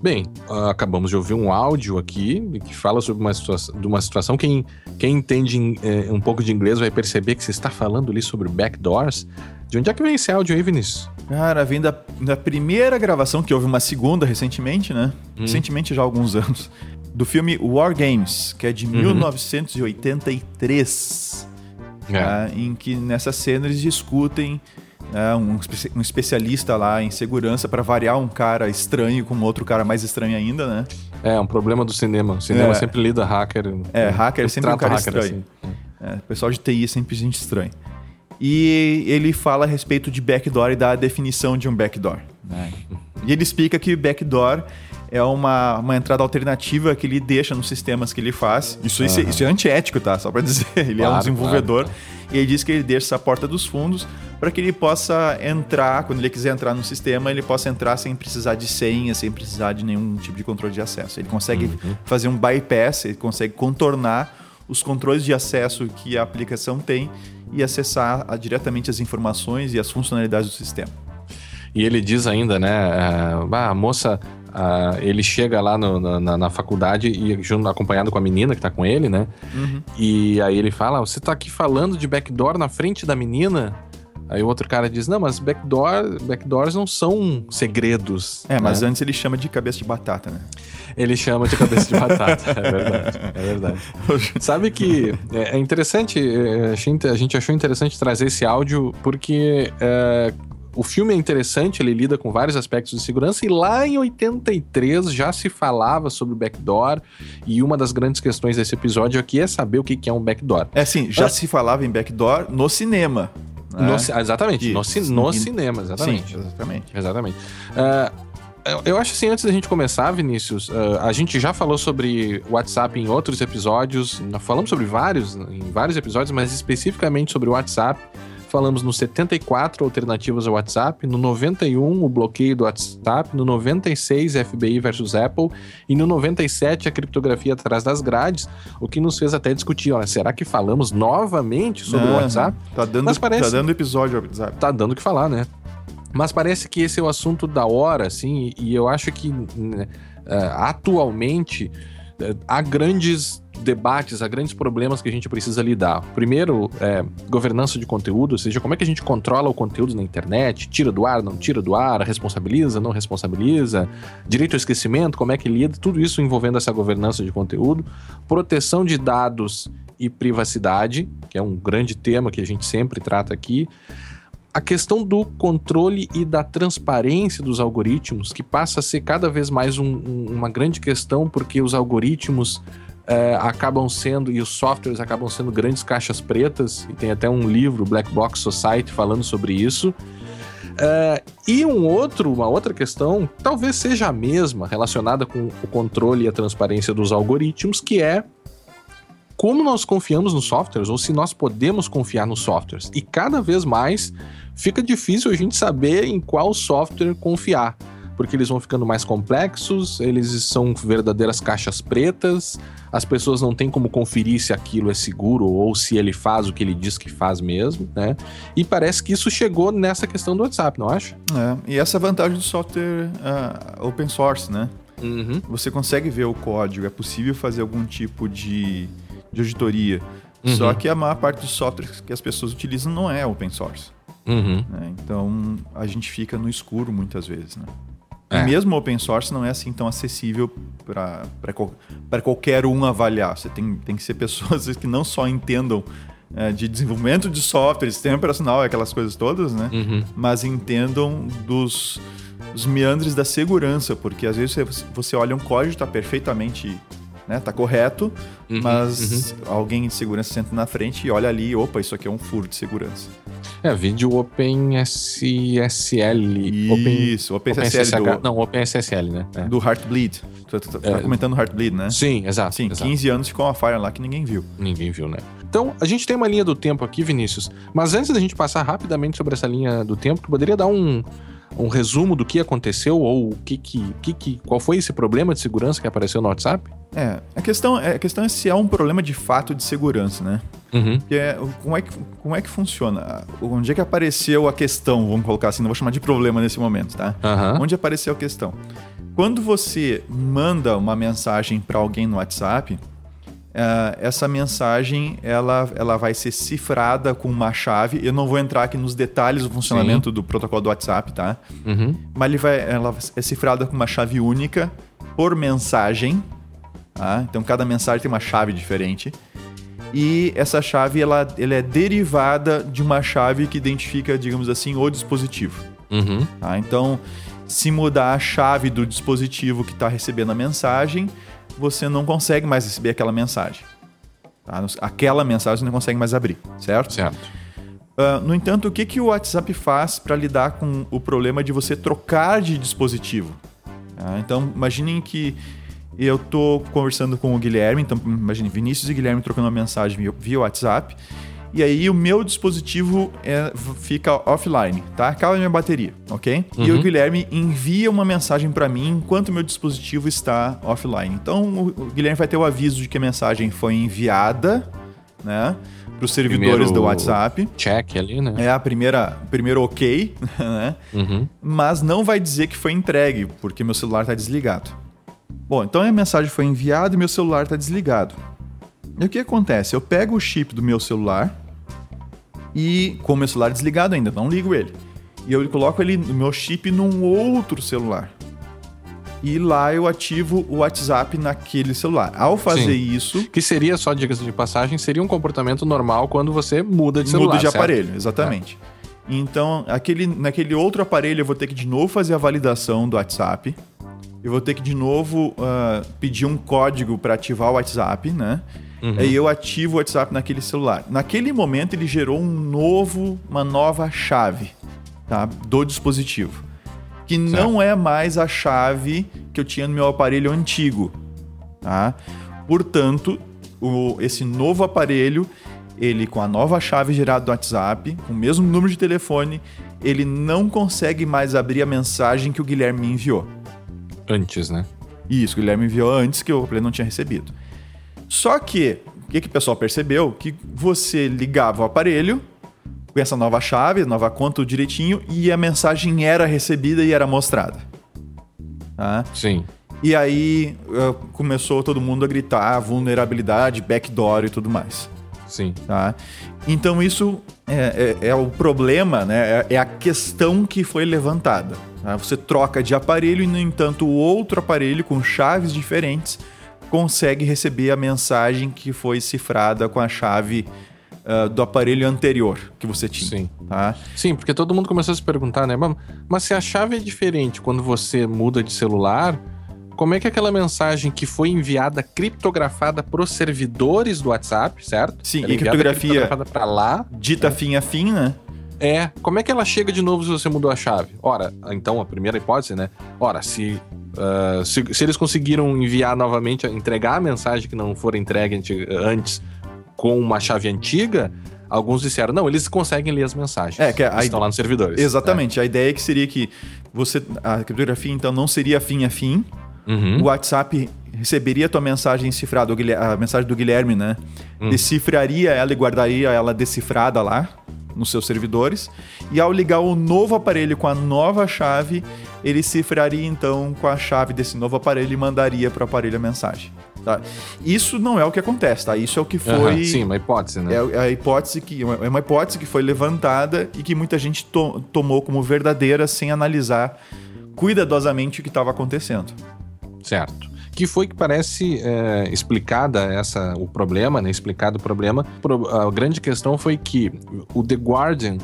Bem, uh, acabamos de ouvir um áudio aqui que fala sobre uma, situação, de uma situação. Quem, quem entende eh, um pouco de inglês vai perceber que você está falando ali sobre backdoors. De onde é que vem esse áudio aí, Vinícius? Cara, vem da, da primeira gravação, que houve uma segunda recentemente, né? Hum. Recentemente já há alguns anos. Do filme War Games, que é de uhum. 1983. É. Tá? Em que nessa cena eles discutem é, um, um, especialista lá em segurança para variar um cara estranho com outro cara mais estranho ainda, né? É, um problema do cinema. O cinema é. sempre lida hacker. É, hacker é sempre um cara estranho. Assim. É, o pessoal de TI é sempre gente estranha. E ele fala a respeito de backdoor e da definição de um backdoor. Né? E ele explica que backdoor é uma, uma entrada alternativa que ele deixa nos sistemas que ele faz. Isso, uhum. isso, isso, é antiético, tá? Só para dizer. Ele claro, é um desenvolvedor. Claro. E ele diz que ele deixa essa porta dos fundos para que ele possa entrar, quando ele quiser entrar no sistema, ele possa entrar sem precisar de senha, sem precisar de nenhum tipo de controle de acesso. Ele consegue uhum. fazer um bypass, ele consegue contornar os controles de acesso que a aplicação tem e acessar a, diretamente as informações e as funcionalidades do sistema. E ele diz ainda, né? Uh, a moça, uh, ele chega lá no, na, na, faculdade e junto, acompanhado com a menina que tá com ele, né? Uhum. E aí ele fala: Você tá aqui falando de backdoor na frente da menina? Aí o outro cara diz: Não, mas backdoor, backdoors não são segredos. É, mas né? antes ele chama de cabeça de batata, né? Ele chama de cabeça de batata, é verdade. É verdade. Sabe que é, é interessante, é, a gente achou interessante trazer esse áudio porque é, o filme é interessante, ele lida com vários aspectos de segurança, e lá em 83 já se falava sobre backdoor, e uma das grandes questões desse episódio aqui é saber o que é um backdoor. É sim, já ah. se falava em backdoor no cinema. Né? No, exatamente, no, no, cinema, exatamente. Sim, exatamente. Exatamente. Uh, eu acho assim, antes da gente começar, Vinícius, uh, a gente já falou sobre WhatsApp em outros episódios, falamos sobre vários, em vários episódios, mas especificamente sobre o WhatsApp. Falamos no 74 alternativas ao WhatsApp, no 91 o bloqueio do WhatsApp, no 96 FBI versus Apple e no 97 a criptografia atrás das grades, o que nos fez até discutir, olha, será que falamos novamente sobre o WhatsApp? Tá dando, Mas parece, tá dando episódio ao WhatsApp. Tá dando o que falar, né? Mas parece que esse é o assunto da hora, assim, e eu acho que uh, atualmente uh, há grandes debates, há grandes problemas que a gente precisa lidar. Primeiro, é, governança de conteúdo, ou seja, como é que a gente controla o conteúdo na internet, tira do ar, não tira do ar, responsabiliza, não responsabiliza, direito ao esquecimento, como é que lida, tudo isso envolvendo essa governança de conteúdo, proteção de dados e privacidade, que é um grande tema que a gente sempre trata aqui, a questão do controle e da transparência dos algoritmos, que passa a ser cada vez mais um, um, uma grande questão, porque os algoritmos é, acabam sendo, e os softwares acabam sendo grandes caixas pretas, e tem até um livro, Black Box Society, falando sobre isso. É, e um outro, uma outra questão, talvez seja a mesma, relacionada com o controle e a transparência dos algoritmos, que é como nós confiamos nos softwares, ou se nós podemos confiar nos softwares. E cada vez mais fica difícil a gente saber em qual software confiar, porque eles vão ficando mais complexos, eles são verdadeiras caixas pretas, as pessoas não têm como conferir se aquilo é seguro ou se ele faz o que ele diz que faz mesmo, né? E parece que isso chegou nessa questão do WhatsApp, não acha? É, e essa vantagem do software uh, open source, né? Uhum. Você consegue ver o código, é possível fazer algum tipo de, de auditoria. Uhum. Só que a maior parte dos softwares que as pessoas utilizam não é open source. Uhum. Né? Então a gente fica no escuro muitas vezes, né? E É. mesmo o open source não é assim tão acessível para qualquer um avaliar. Você tem, tem que ser pessoas que não só entendam é, de desenvolvimento de software, sistema operacional, aquelas coisas todas, né? Mas entendam dos, dos meandres da segurança, porque às vezes você, você olha um código está perfeitamente, né? Tá correto, mas alguém de segurança senta na frente e olha ali, opa, isso aqui é um furo de segurança. É, vídeo OpenSSL. Isso, OpenSSL OpenSSH. do- Não, OpenSSL, né? É. Do Heartbleed. Tu tá, tá É. comentando Heartbleed, né? Sim, exato. Sim, exato. 15 anos ficou uma falha lá que ninguém viu. Ninguém viu, né? Então, a gente tem uma linha do tempo aqui, Vinícius. Mas antes da gente passar rapidamente sobre essa linha do tempo, tu poderia dar um, um resumo do que aconteceu ou o que que, que qual foi esse problema de segurança que apareceu no WhatsApp? É, a questão, é, a questão é se é um problema de fato de segurança, né? Uhum. Que é, como, é que, como é que funciona? Onde é que apareceu a questão? Vamos colocar assim, não vou chamar de problema nesse momento, tá? Aham. Onde apareceu a questão? Quando você manda uma mensagem para alguém no WhatsApp, eh, essa mensagem ela, ela vai ser cifrada com uma chave. Eu não vou entrar aqui nos detalhes do funcionamento do protocolo do WhatsApp, tá? Uhum. Mas ele vai, ela é cifrada com uma chave única por mensagem. Tá? Então cada mensagem tem uma chave diferente. E essa chave ela, ela é derivada de uma chave que identifica, digamos assim, o dispositivo. Uhum. tá? Então, se mudar a chave do dispositivo que está recebendo a mensagem, você não consegue mais receber aquela mensagem. tá? Aquela mensagem você não consegue mais abrir, certo? Certo. Ah, no entanto, o que, que o WhatsApp faz para lidar com o problema de você trocar de dispositivo? Ah, então, imaginem que eu tô conversando com o Guilherme, então imagine Vinícius e Guilherme trocando uma mensagem via, via WhatsApp, e aí o meu dispositivo é, fica offline, tá? Acaba a minha bateria, ok? E o Guilherme envia uma mensagem para mim enquanto o meu dispositivo está offline. Então o, o Guilherme vai ter o aviso de que a mensagem foi enviada, né? Para os servidores Primeiro- do WhatsApp. Check ali, né? É a primeira, primeiro ok, né? Uhum. Mas não vai dizer que foi entregue, porque meu celular está desligado. Bom, então a mensagem foi enviada e meu celular está desligado. E o que acontece? Eu pego o chip do meu celular e, com o meu celular desligado ainda, não ligo ele. E eu coloco ele, meu chip num outro celular. E lá eu ativo o WhatsApp naquele celular. Ao fazer Sim. isso, Que seria, só dicas de passagem, seria um comportamento normal quando você muda de celular. Muda de certo? aparelho, exatamente. Então, aquele, naquele outro aparelho, eu vou ter que de novo fazer a validação do WhatsApp. Eu vou ter que de novo ah, pedir um código para ativar o WhatsApp, né? Aí eu ativo o WhatsApp naquele celular. Naquele momento, ele gerou um novo, uma nova chave tá? do dispositivo. Que não é mais a chave que eu tinha no meu aparelho antigo. Tá? Portanto, o- esse novo aparelho, ele com a nova chave gerada do WhatsApp, com o mesmo número de telefone, ele não consegue mais abrir a mensagem que o Guilherme me enviou. Antes, né? Isso, o Guilherme enviou antes que o aparelho não tinha recebido. Só que, o que, que o pessoal percebeu? Que você ligava o aparelho com essa nova chave, nova conta direitinho, e a mensagem era recebida e era mostrada. Tá? Sim. E aí uh, começou todo mundo a gritar vulnerabilidade, backdoor e tudo mais. Sim. Tá? Então isso é, é- é o problema, né? É, é a questão que foi levantada. tá? Você troca de aparelho e, no entanto, o outro aparelho com chaves diferentes consegue receber a mensagem que foi cifrada com a chave ah, do aparelho anterior que você tinha. Sim. Tá? Sim, porque todo mundo começou a se perguntar, né? "Mas- Mas se a chave é diferente quando você muda de celular, como é que aquela mensagem que foi enviada criptografada pros servidores do WhatsApp, certo? Sim, Ela é e enviada criptografia- criptografada pra lá. Dita fim a fim, né? É, como é que ela chega de novo se você mudou a chave? Ora, então a primeira hipótese, né? Ora, se, ah, se, se eles conseguiram enviar novamente, entregar a mensagem que não for entregue antes com uma chave antiga, alguns disseram, não, eles conseguem ler as mensagens. É, que a- estão lá nos servidores. Exatamente. A ideia é que seria que você a criptografia então não seria fim a fim. Uhum. O WhatsApp receberia a tua mensagem cifrada, a mensagem do Guilherme, né? Hum. Decifraria ela e guardaria ela decifrada lá nos seus servidores. E ao ligar o novo aparelho com a nova chave, ele cifraria então com a chave desse novo aparelho e mandaria para o aparelho a mensagem. Tá? Isso não é o que acontece, tá? Isso é o que foi. Sim, uma hipótese, né? É a hipótese que é uma hipótese que foi levantada e que muita gente to- tomou como verdadeira sem analisar cuidadosamente o que estava acontecendo. Certo. Que foi que parece é, explicada essa, o problema, né? Explicado o problema. Pro- A grande questão foi que o The Guardian,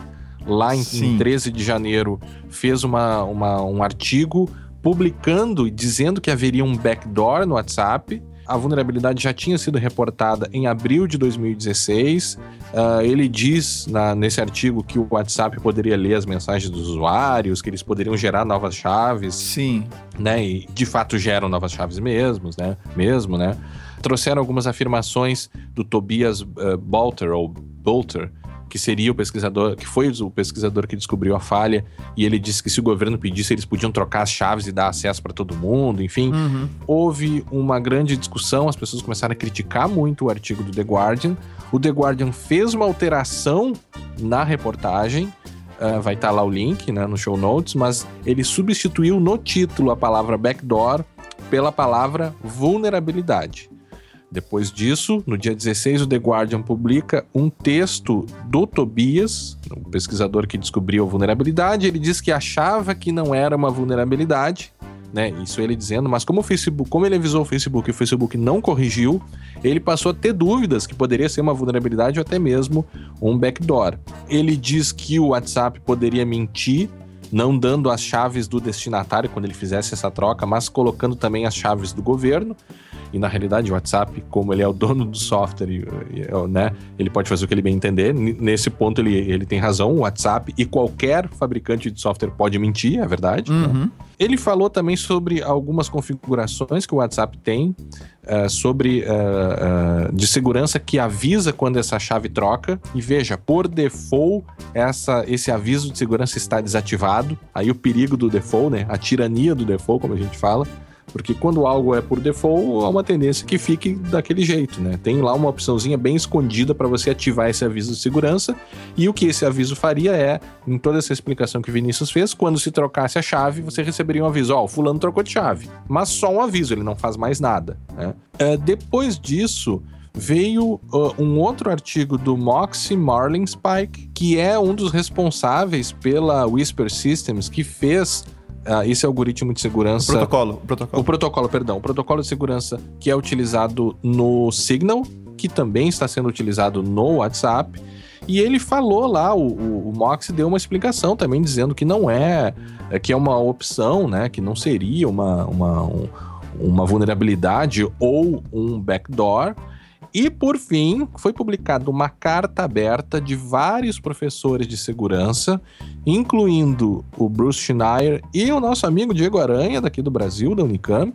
lá em, Sim. em 13 de janeiro, fez uma, uma- um artigo publicando e dizendo que haveria um backdoor no WhatsApp. A vulnerabilidade já tinha sido reportada em abril de 2016. Ah, ele diz na- nesse artigo que o WhatsApp poderia ler as mensagens dos usuários, que eles poderiam gerar novas chaves Sim. né? E de fato geram novas chaves mesmos, né? Mesmo, né? Trouxeram algumas afirmações do Tobias eh, Bolter ou Bolter, que seria o pesquisador, que foi o pesquisador que descobriu a falha, e ele disse que se o governo pedisse, eles podiam trocar as chaves e dar acesso para todo mundo, enfim. Uhum. Houve uma grande discussão, as pessoas começaram a criticar muito o artigo do The Guardian. O The Guardian fez uma alteração na reportagem, ah, vai estar lá o link né, no show notes, mas ele substituiu no título a palavra backdoor pela palavra vulnerabilidade. Depois disso, no dia 16, o The Guardian publica um texto do Tobias, o pesquisador que descobriu a vulnerabilidade. Ele diz que achava que não era uma vulnerabilidade, né? Isso ele dizendo, mas como o Facebook, como ele avisou o Facebook e o Facebook não corrigiu, ele passou a ter dúvidas que poderia ser uma vulnerabilidade ou até mesmo um backdoor. Ele diz que o WhatsApp poderia mentir, não dando as chaves do destinatário quando ele fizesse essa troca, mas colocando também as chaves do governo. E na realidade, o WhatsApp, como ele é o dono do software, né, ele pode fazer o que ele bem entender. Nesse ponto, ele, ele tem razão. O WhatsApp e qualquer fabricante de software pode mentir, é verdade. né? Uhum. Ele falou também sobre algumas configurações que o WhatsApp tem eh, sobre eh, eh, de segurança que avisa quando essa chave troca. E veja, por default, essa, esse aviso de segurança está desativado. Aí o perigo do default, né? A tirania do default, como a gente fala. Porque quando algo é por default, há uma tendência que fique daquele jeito, né? Tem lá uma opçãozinha bem escondida para você ativar esse aviso de segurança. E o que esse aviso faria é, em toda essa explicação que o Vinícius fez, quando se trocasse a chave, você receberia um aviso: Ó, o fulano trocou de chave. Mas só um aviso, ele não faz mais nada. Né? É, depois disso. Veio uh, um outro artigo do Moxie Marlinspike, que é um dos responsáveis pela Whisper Systems, que fez uh, esse algoritmo de O segurança. protocolo. O protocolo. O protocolo, perdão, o protocolo de segurança que é utilizado no Signal, que também está sendo utilizado no WhatsApp. E ele falou lá, o, o, o Mox deu uma explicação também dizendo que não é, é que é uma opção, né? Que não seria uma, uma, um- uma vulnerabilidade ou um backdoor. E por fim, foi publicada uma carta aberta de vários professores de segurança, incluindo o Bruce Schneier e o nosso amigo Diego Aranha, daqui do Brasil, da Unicamp,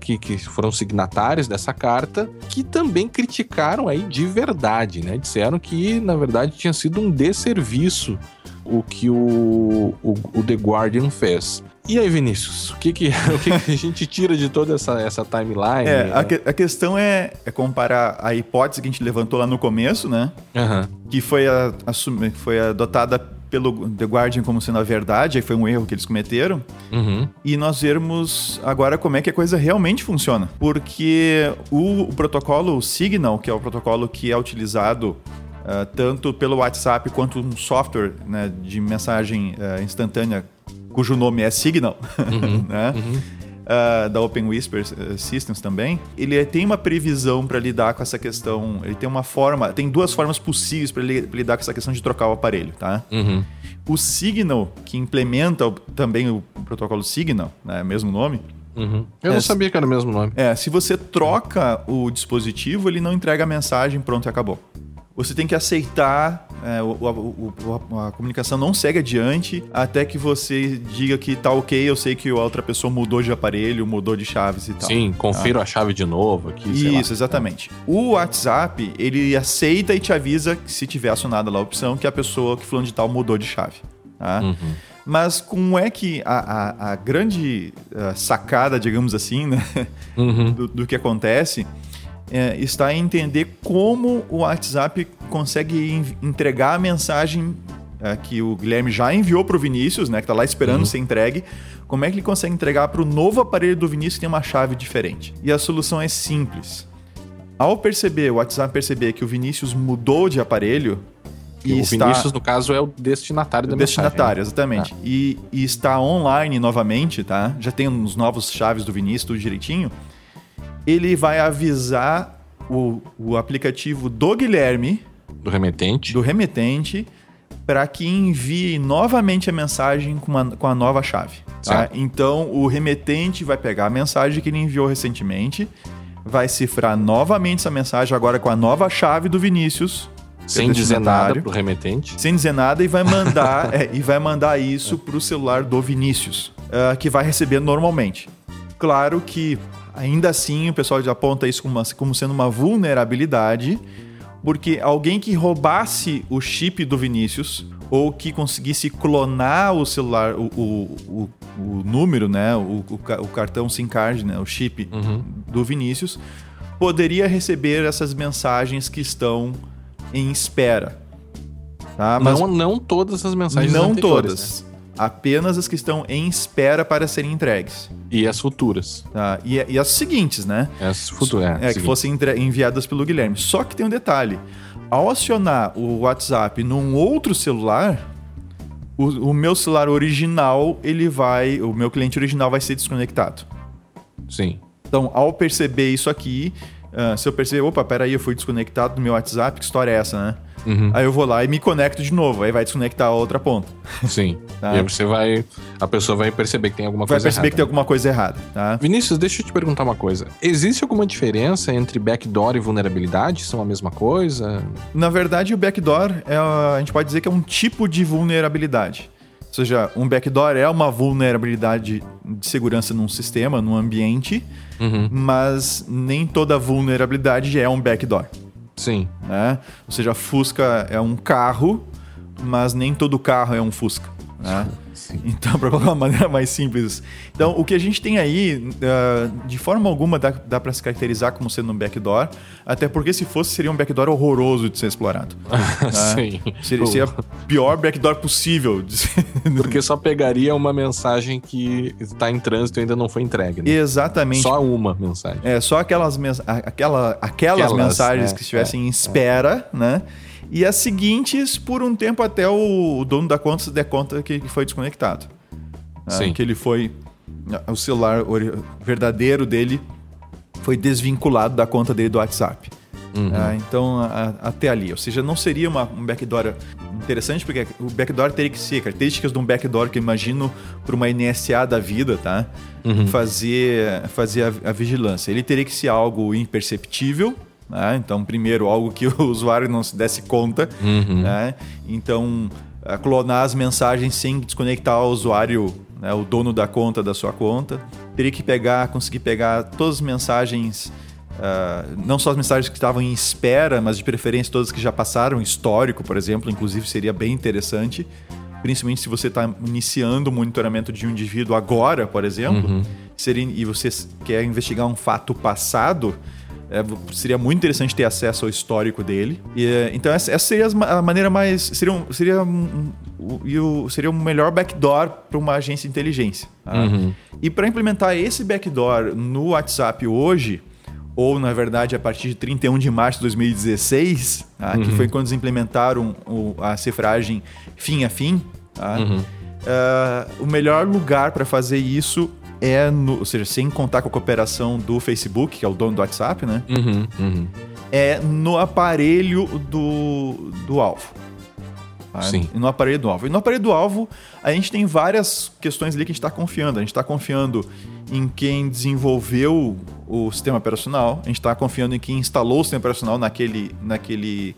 que, que foram signatários dessa carta, que também criticaram aí de verdade, né? Disseram que, na verdade, tinha sido um desserviço o que o, o, o The Guardian fez. E aí, Vinícius, o que, que, o que, que a gente tira de toda essa, essa timeline? É, a, que- a questão é, é comparar a hipótese que a gente levantou lá no começo, né? Aham. Que foi, a, assumi- foi adotada pelo The Guardian como sendo a verdade, aí foi um erro que eles cometeram. Uhum. E nós vermos agora como é que a coisa realmente funciona. Porque o, o protocolo o Signal, que é o protocolo que é utilizado ah, tanto pelo WhatsApp quanto um software né, de mensagem ah, instantânea cujo nome é Signal, né? ah, da Open Whisper eh, Systems também, ele é- tem uma previsão para lidar com essa questão. Ele tem uma forma, tem duas formas possíveis para lidar com essa questão de trocar o aparelho, tá? Uhum. O Signal, que implementa também o protocolo Signal, né, mesmo nome, Uhum. Eu não É, sabia que era o mesmo nome. é, se você troca o dispositivo, ele não entrega a mensagem, pronto, acabou. Você tem que aceitar, é, o- o- o- a comunicação não segue adiante até que você diga que tá ok, eu sei que a outra pessoa mudou de aparelho, mudou de chaves e tal. Sim, confiro a chave de novo aqui. sei lá. Isso, exatamente. O WhatsApp, ele aceita e te avisa, que se tiver acionada lá a opção, que a pessoa que fulano de tal mudou de chave. Tá? Uhum. Mas como é que a, a- a grande ah, sacada, digamos assim, né, Uhum. do, do que acontece é, está em entender como o WhatsApp consegue en- entregar a mensagem é, que o Guilherme já enviou para o Vinícius, né, que está lá esperando ser entregue. Como é que ele consegue entregar para o novo aparelho do Vinícius que tem uma chave diferente? E a solução é simples. Ao perceber, o WhatsApp perceber que o Vinícius mudou de aparelho, E o está- Vinícius, no caso, é o destinatário da destinatário, mensagem. né? exatamente. E, e está online novamente, tá? Já tem uns novos chaves do Vinícius, tudo direitinho. Ele vai avisar o, o aplicativo do Guilherme, Do remetente. do remetente, para que envie novamente a mensagem com, uma- com a nova chave. Tá? Então, o remetente vai pegar a mensagem que ele enviou recentemente, vai cifrar novamente essa mensagem agora com a nova chave do Vinícius. é Sem dizer nada pro remetente. sem dizer nada e vai mandar é, e vai mandar isso pro celular do Vinícius, ah, que vai receber normalmente. Claro que ainda assim o pessoal já aponta isso como, uma- como sendo uma vulnerabilidade, porque alguém que roubasse o chip do Vinícius ou que conseguisse clonar o celular, o, o, o, o número, né, o, o, ca- o cartão SIM card, né, o chip do Vinícius, poderia receber essas mensagens que estão em espera. Tá? Mas Não, não todas as mensagens não todas. Apenas as que estão em espera para serem entregues. E as futuras. Tá? E, e as seguintes, né? As futuras. É, que fossem entre- enviadas pelo Guilherme. Só que tem um detalhe. Ao acionar o WhatsApp num outro celular, o, o meu celular original, ele vai. O meu cliente original vai ser desconectado. Sim. Então, ao perceber isso aqui, ah, se eu perceber, opa, peraí, eu fui desconectado do meu WhatsApp, que história é essa, né? Uhum. Aí eu vou lá e me conecto de novo, aí vai desconectar a outra ponta. Sim. Tá. E aí você vai. A pessoa vai perceber que tem alguma Vai coisa perceber errada. que tem alguma coisa errada, tá? Vinícius, deixa eu te perguntar uma coisa. Existe alguma diferença entre backdoor e vulnerabilidade? São a mesma coisa? Na verdade, o backdoor é, a gente pode dizer que é um tipo de vulnerabilidade. Ou seja, um backdoor é uma vulnerabilidade de segurança num sistema, num ambiente, Uhum. mas nem toda vulnerabilidade é um backdoor. Sim. Né? Ou seja, Fusca é um carro, mas nem todo carro é um Fusca. Né? Então, para colocar uma maneira mais simples. Então, o que a gente tem aí, ah, de forma alguma, dá, dá para se caracterizar como sendo um backdoor, até porque se fosse, seria um backdoor horroroso de ser explorado. né? Sim. Seria, seria o pior backdoor possível. de ser- Porque só pegaria uma mensagem que está em trânsito e ainda não foi entregue. Né? Exatamente. Só uma mensagem. É, só aquelas, a- aquela, aquelas, Aquelas, mensagens é, que estivessem em espera, né? E as seguintes, por um tempo até o, dono da conta se der conta que, foi desconectado. né? Sim. Que ele foi. O celular verdadeiro dele foi desvinculado da conta dele do WhatsApp. Uhum. Ah, então, a- até ali. Ou seja, não seria uma, um backdoor interessante, porque o backdoor teria que ser características de um backdoor que eu imagino para uma NSA da vida, tá? Uhum. Fazer, fazer a, a vigilância. Ele teria que ser algo imperceptível. Né? Então, primeiro, algo que o usuário não se desse conta. Uhum. Né? Então, a clonar as mensagens sem desconectar o usuário, né? o dono da conta da sua conta. Teria que pegar, conseguir pegar todas as mensagens ah, não só as mensagens que estavam em espera, mas de preferência todas que já passaram, histórico, por exemplo, inclusive seria bem interessante, principalmente se você está iniciando o monitoramento de um indivíduo agora, por exemplo, seria, e você quer investigar um fato passado, é, seria muito interessante ter acesso ao histórico dele. E, é, então essa, essa seria a maneira mais seria um, seria um, um- seria o melhor backdoor para uma agência de inteligência. tá? E para implementar esse backdoor no WhatsApp hoje, ou na verdade a partir de 31 de março de 2016, tá? que foi quando eles implementaram o- a cifragem fim a fim, tá? Ah, o melhor lugar para fazer isso é, no, ou seja, sem contar com a cooperação do Facebook, que é o dono do WhatsApp, né? Uhum, uhum. É no aparelho do, do alvo. tá? Sim. No aparelho do alvo. E no aparelho do alvo, a gente tem várias questões ali que a gente está confiando. A gente está confiando em quem desenvolveu o sistema operacional, a gente está confiando em quem instalou o sistema operacional naquele, naquele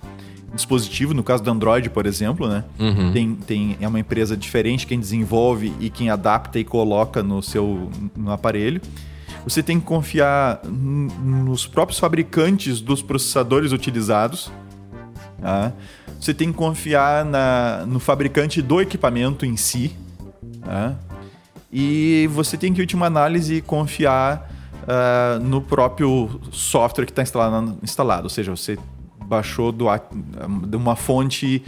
dispositivo, no caso do Android, por exemplo, né? Uhum. Tem, tem, é uma empresa diferente quem desenvolve e quem adapta e coloca no seu no aparelho. Você tem que confiar nos próprios fabricantes dos processadores utilizados. tá? Você tem que confiar na, no fabricante do equipamento em si. tá? E você tem que, em última análise, confiar ah, no próprio software que está instalado, instalado. Ou seja, você baixou do, de uma fonte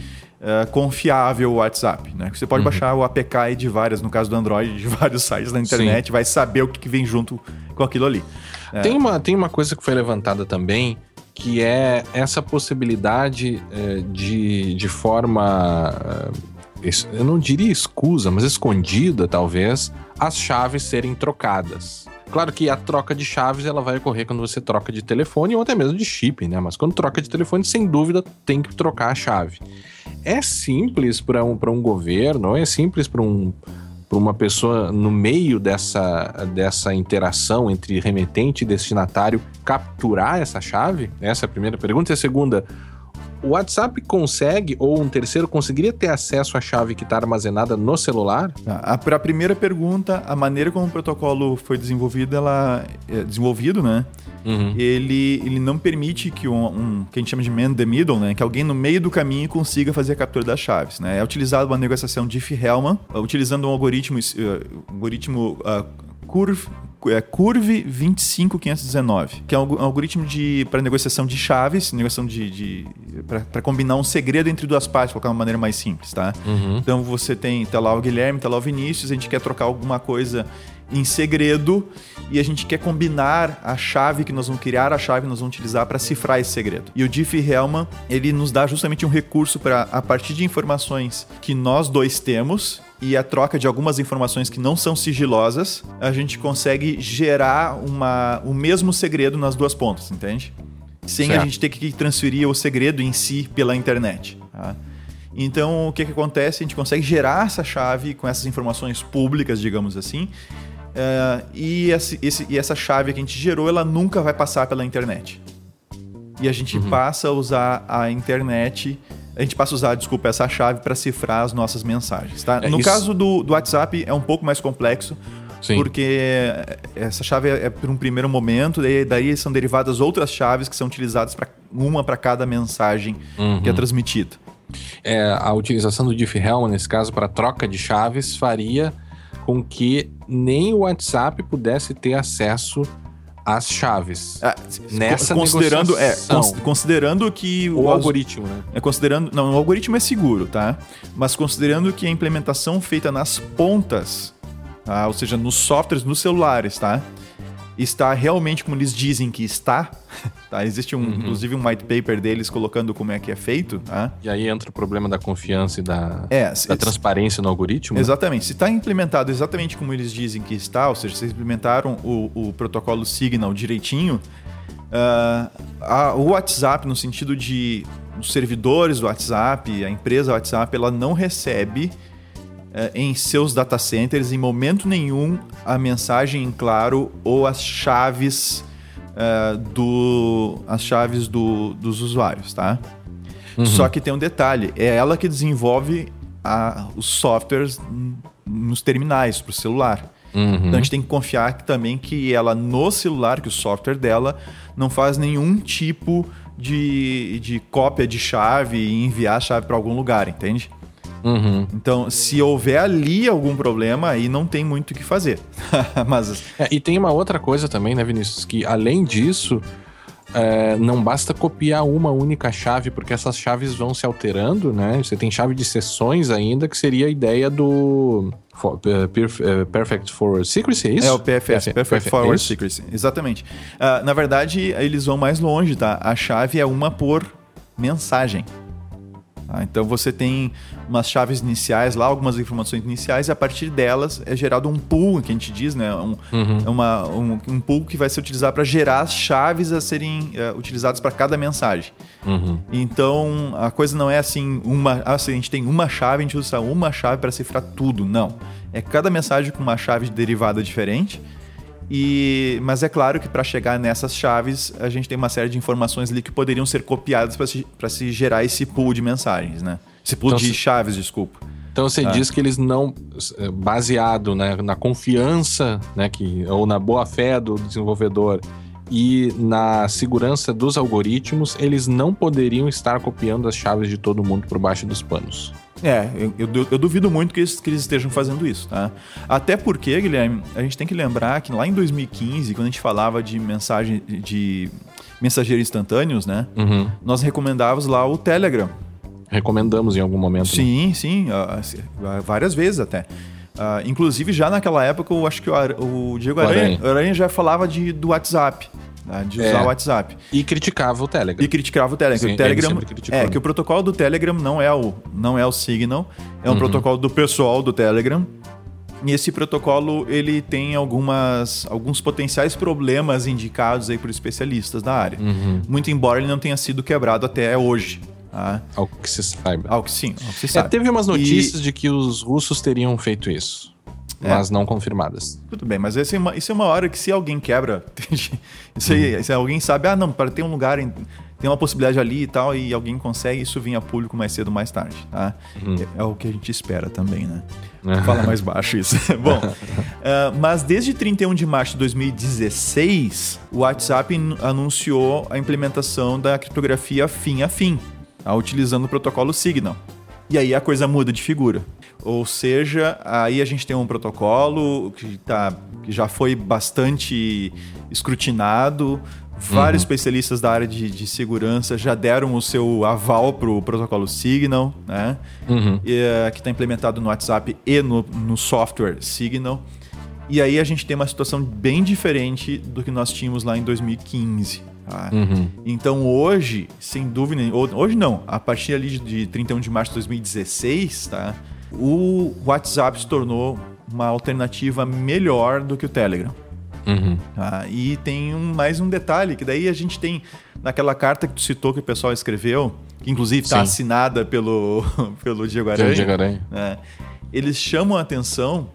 ah, confiável o WhatsApp. Né? Você pode baixar o APK de várias, no caso do Android, de vários sites na internet, vai saber o que, que vem junto com aquilo ali. É. Tem, uma, tem uma coisa que foi levantada também, que é essa possibilidade é, de, de forma, é, eu não diria escusa, mas escondida talvez, as chaves serem trocadas. Claro que a troca de chaves ela vai ocorrer quando você troca de telefone ou até mesmo de chip, né? Mas quando troca de telefone, sem dúvida, tem que trocar a chave. É simples para um, um governo, é simples para um, uma pessoa no meio dessa, dessa interação entre remetente e destinatário capturar essa chave? Essa é a primeira pergunta. E a segunda, o WhatsApp consegue, ou um terceiro conseguiria ter acesso à chave que está armazenada no celular? Para a primeira pergunta, a maneira como o protocolo foi desenvolvido, ela é desenvolvido, né? Uhum. Ele, ele não permite que um, um, que a gente chama de man the middle, né? Que alguém no meio do caminho consiga fazer a captura das chaves, né? É utilizado uma negociação Diffie-Hellman, utilizando um algoritmo, uh, algoritmo uh, Curve, é Curve 25519, que é um algoritmo de para negociação de chaves, negociação de, de para combinar um segredo entre duas partes, colocar uma maneira mais simples, tá? Uhum. Então você tem tá lá o Guilherme, tá lá o Vinícius, a gente quer trocar alguma coisa em segredo e a gente quer combinar a chave que nós vamos criar, a chave que nós vamos utilizar para cifrar esse segredo. E o Diffie-Hellman, ele nos dá justamente um recurso para a partir de informações que nós dois temos e a troca de algumas informações que não são sigilosas, a gente consegue gerar uma, o mesmo segredo nas duas pontas, entende? Sem certo. a gente ter que transferir o segredo em si pela internet. Tá? Então, o que, que acontece? A gente consegue gerar essa chave com essas informações públicas, digamos assim, Uh, e, esse, esse, e, essa chave que a gente gerou, ela nunca vai passar pela internet. E a gente uhum. passa a usar a internet, a gente passa a usar, desculpa, essa chave para cifrar as nossas mensagens. Tá? É, no isso... caso do, do WhatsApp, é um pouco mais complexo, Sim. porque essa chave é, é por um primeiro momento, daí, daí são derivadas outras chaves que são utilizadas para uma para cada mensagem uhum. que é transmitida. É, a utilização do Diffie-Hellman, nesse caso, para troca de chaves, faria com que nem o WhatsApp pudesse ter acesso às chaves. Ah, nessa considerando, é, considerando que o, o algoritmo, né? É considerando, não, o algoritmo é seguro, tá? Mas considerando que a implementação feita nas pontas, tá? ou seja, nos softwares, nos celulares, tá? Está realmente como eles dizem que está. Tá? Existe um, uhum. inclusive um white paper deles colocando como é que é feito. Tá? E aí entra o problema da confiança e da, é, da transparência no algoritmo. Exatamente. Se está implementado exatamente como eles dizem que está, ou seja, se implementaram o, o protocolo Signal direitinho, uh, a, o WhatsApp, no sentido de os servidores do WhatsApp, a empresa WhatsApp, ela não recebe em seus data centers em momento nenhum a mensagem em claro ou as chaves uh, do as chaves do, dos usuários, tá? Uhum. Só que tem um detalhe, é ela que desenvolve a, os softwares nos terminais para o celular. Uhum. Então a gente tem que confiar que, também que ela no celular, que o software dela não faz nenhum tipo de, de cópia de chave e enviar a chave para algum lugar, entende? Uhum. Então, se houver ali algum problema, aí não tem muito o que fazer. Mas... É, e tem uma outra coisa também, né, Vinícius? Que além disso, é, não basta copiar uma única chave, porque essas chaves vão se alterando, né? Você tem chave de sessões ainda, que seria a ideia do for, uh, Perfect Forward Secrecy, é isso? É o PFS, é, Perfect é Forward é Secrecy, exatamente. Uh, na verdade, eles vão mais longe, tá? A chave é uma por mensagem. Tá? Então você tem umas chaves iniciais lá, algumas informações iniciais, e a partir delas é gerado um pool, que a gente diz, né? Um, uhum. É uma, um, um, pool que vai ser utilizado para gerar as chaves a serem uh, utilizadas para cada mensagem. Uhum. Então a coisa não é assim, uma, se a gente tem uma chave, a gente usa uma chave para cifrar tudo. Não. É cada mensagem com uma chave derivada diferente. E, mas é claro que para chegar nessas chaves, a gente tem uma série de informações ali que poderiam ser copiadas para se, se gerar esse pool de mensagens, né? Esse pool então, de se... chaves, desculpa. Então você ah. diz que eles não, baseado né, na confiança, né, que, ou na boa fé do desenvolvedor e na segurança dos algoritmos, eles não poderiam estar copiando as chaves de todo mundo por baixo dos panos. É, eu, eu, eu duvido muito que eles, que eles, estejam fazendo isso, tá? Até porque, Guilherme, a gente tem que lembrar que lá em 2015, quando a gente falava de mensagem de mensageiros instantâneos, né? Uhum. Nós recomendávamos lá o Telegram. Recomendamos em algum momento. Sim, né? sim, uh, várias vezes até. Uh, inclusive, já naquela época, eu acho que o, o Diego Aranha, Aranha. Aranha, já falava de, do WhatsApp. Né, de usar É. o WhatsApp. E criticava o Telegram. E criticava o Telegram. Sim, o ele Telegram é que o protocolo do Telegram não é o, não é o Signal, é um Uhum. protocolo do pessoal do Telegram. E esse protocolo ele tem algumas, alguns potenciais problemas indicados aí por especialistas da área. Uhum. Muito embora ele não tenha sido quebrado até hoje. Tá? Ao que se saiba. Algo que sim, algo que se É, sabe. teve umas E- notícias de que os russos teriam feito isso, É. mas não confirmadas. Tudo bem, mas essa é uma, isso é uma hora que se alguém quebra, isso aí, se alguém sabe, ah, não, para ter um lugar, em- tem uma possibilidade ali e tal, e alguém consegue, isso vinha a público mais cedo ou mais tarde, tá? É, é o que a gente espera também, né? Fala mais baixo isso. Bom, ah, mas desde 31 de março de 2016, o WhatsApp anunciou a implementação da criptografia fim a fim, tá? utilizando o protocolo Signal. E aí a coisa muda de figura. Ou seja, aí a gente tem um protocolo que, tá, que já foi bastante escrutinado. Vários especialistas da área de, de segurança já deram o seu aval para o protocolo Signal, né? E, eh, que está implementado no WhatsApp e no, no software Signal. E aí a gente tem uma situação bem diferente do que nós tínhamos lá em 2015. tá? Então hoje, sem dúvida, hoje não, a partir ali de 31 de março de 2016, tá? O WhatsApp se tornou uma alternativa melhor do que o Telegram. tá? E tem um- mais um detalhe, que daí a gente tem naquela carta que tu citou que o pessoal escreveu, que inclusive está assinada pelo, pelo Diego Aranha. Diego Aranha. né? Eles chamam a atenção